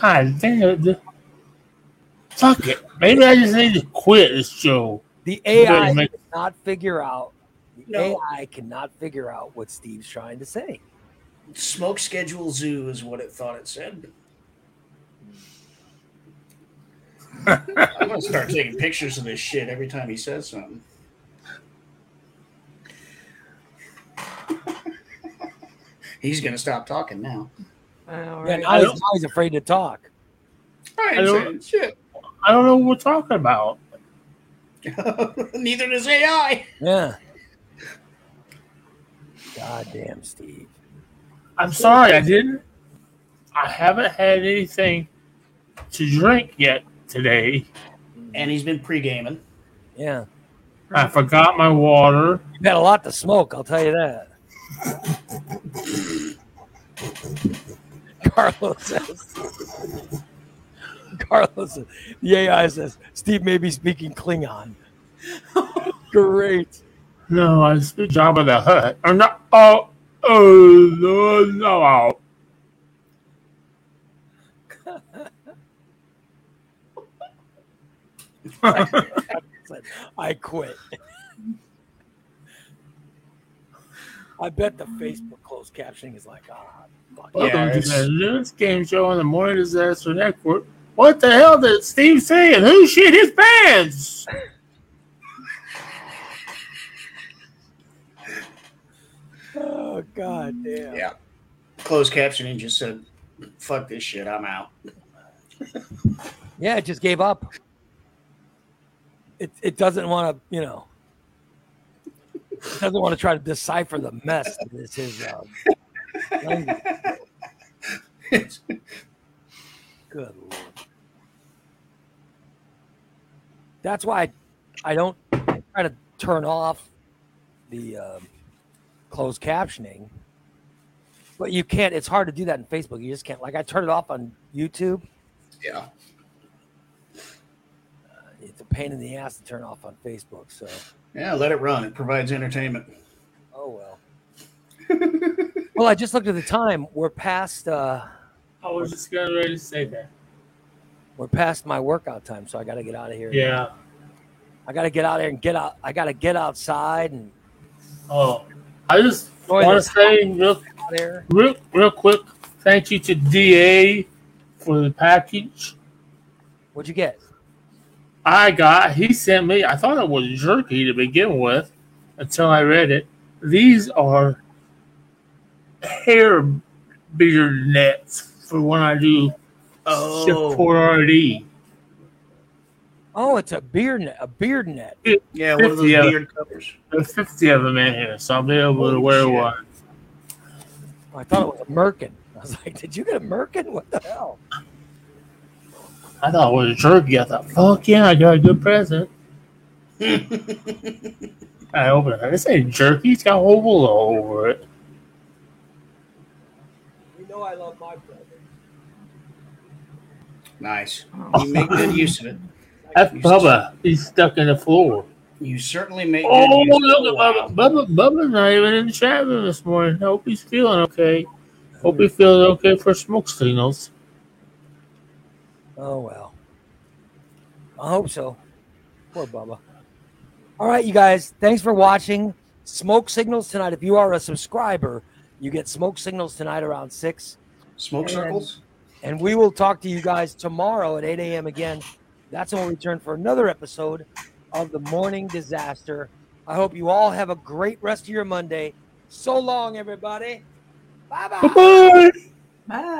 God damn it. Fuck it. Maybe I just need to quit this show. The AI make- cannot figure out. The No. AI cannot figure out what Steve's trying to say. Smoke schedule zoo is what it thought it said. I'm gonna start taking pictures of this shit every time he says something. He's gonna stop talking now. All Yeah, right. now, he's, now he's afraid to talk. I I don't- ain't saying I don't know what we're talking about. Neither does AI. Yeah. God damn, Steve. I'm sorry, I didn't. I haven't had anything to drink yet today. And he's been pre gaming. Yeah. I forgot my water. You've had a lot to smoke, I'll tell you that. Carlos says. Carlos, says- the AI says Steve may be speaking Klingon. Great. No, I speak Jabba the Hutt. Or not. Oh, oh, no, no. I quit. I bet the Facebook closed captioning is like, ah, fuck Welcome Yeah, to it's- the news game show on the Morning Disaster Network. What the hell did Steve say? And who shit his pants? Oh god damn. Yeah. Closed captioning just said, fuck this shit, I'm out. Yeah, it just gave up. It it doesn't want to, you know, it doesn't want to try to decipher the mess that is his uh, language. Good lord. That's why I, I don't try to turn off the um closed captioning. But you can't. It's hard to do that in Facebook. You just can't. Like I turn it off on YouTube. Yeah. It's a pain in the ass to turn off on Facebook. So, Yeah, let it run. It provides entertainment. oh well. well, I just looked at the time. We're past. uh I was just getting ready to say that. We're past my workout time, so I got to get out of here. Yeah. I got to get out there and get out. I got to get outside and Oh, I just want to say real, there. real, real quick, thank you to DA for the package. What'd you get? I got. He sent me. I thought it was jerky to begin with, until I read it. These are hair beard nets for when I do Oh. shift for RD. Oh, it's a beard net. A beard net. Yeah, one of those 50 of- beard covers. There's 50 of them in here, so I'll be able to wear shit. one. I thought it was a merkin. I was like, did you get a merkin? What the hell? I thought it was jerky. I thought, fuck yeah, I got a good present. I opened it. This ain't jerky. It's got hole all over it. You know I love my brother. nice. Oh, You make good use of it. That's Bubba. He's stuck in the floor. You certainly make good Oh, look at it. Bubba. Bubba. Bubba's not even in the chat room this morning. I hope he's feeling okay. Hope he's feeling okay for smoke signals. Oh well. I hope so. Poor Bubba. All right, you guys. Thanks for watching. Smoke signals tonight. If you are a subscriber, you get smoke signals tonight around six. Smoke circles? And we will talk to you guys tomorrow at 8 a.m. again. That's when we return for another episode of the Morning Disaster. I hope you all have a great rest of your Monday. So long, everybody. Bye bye. Bye. Bye.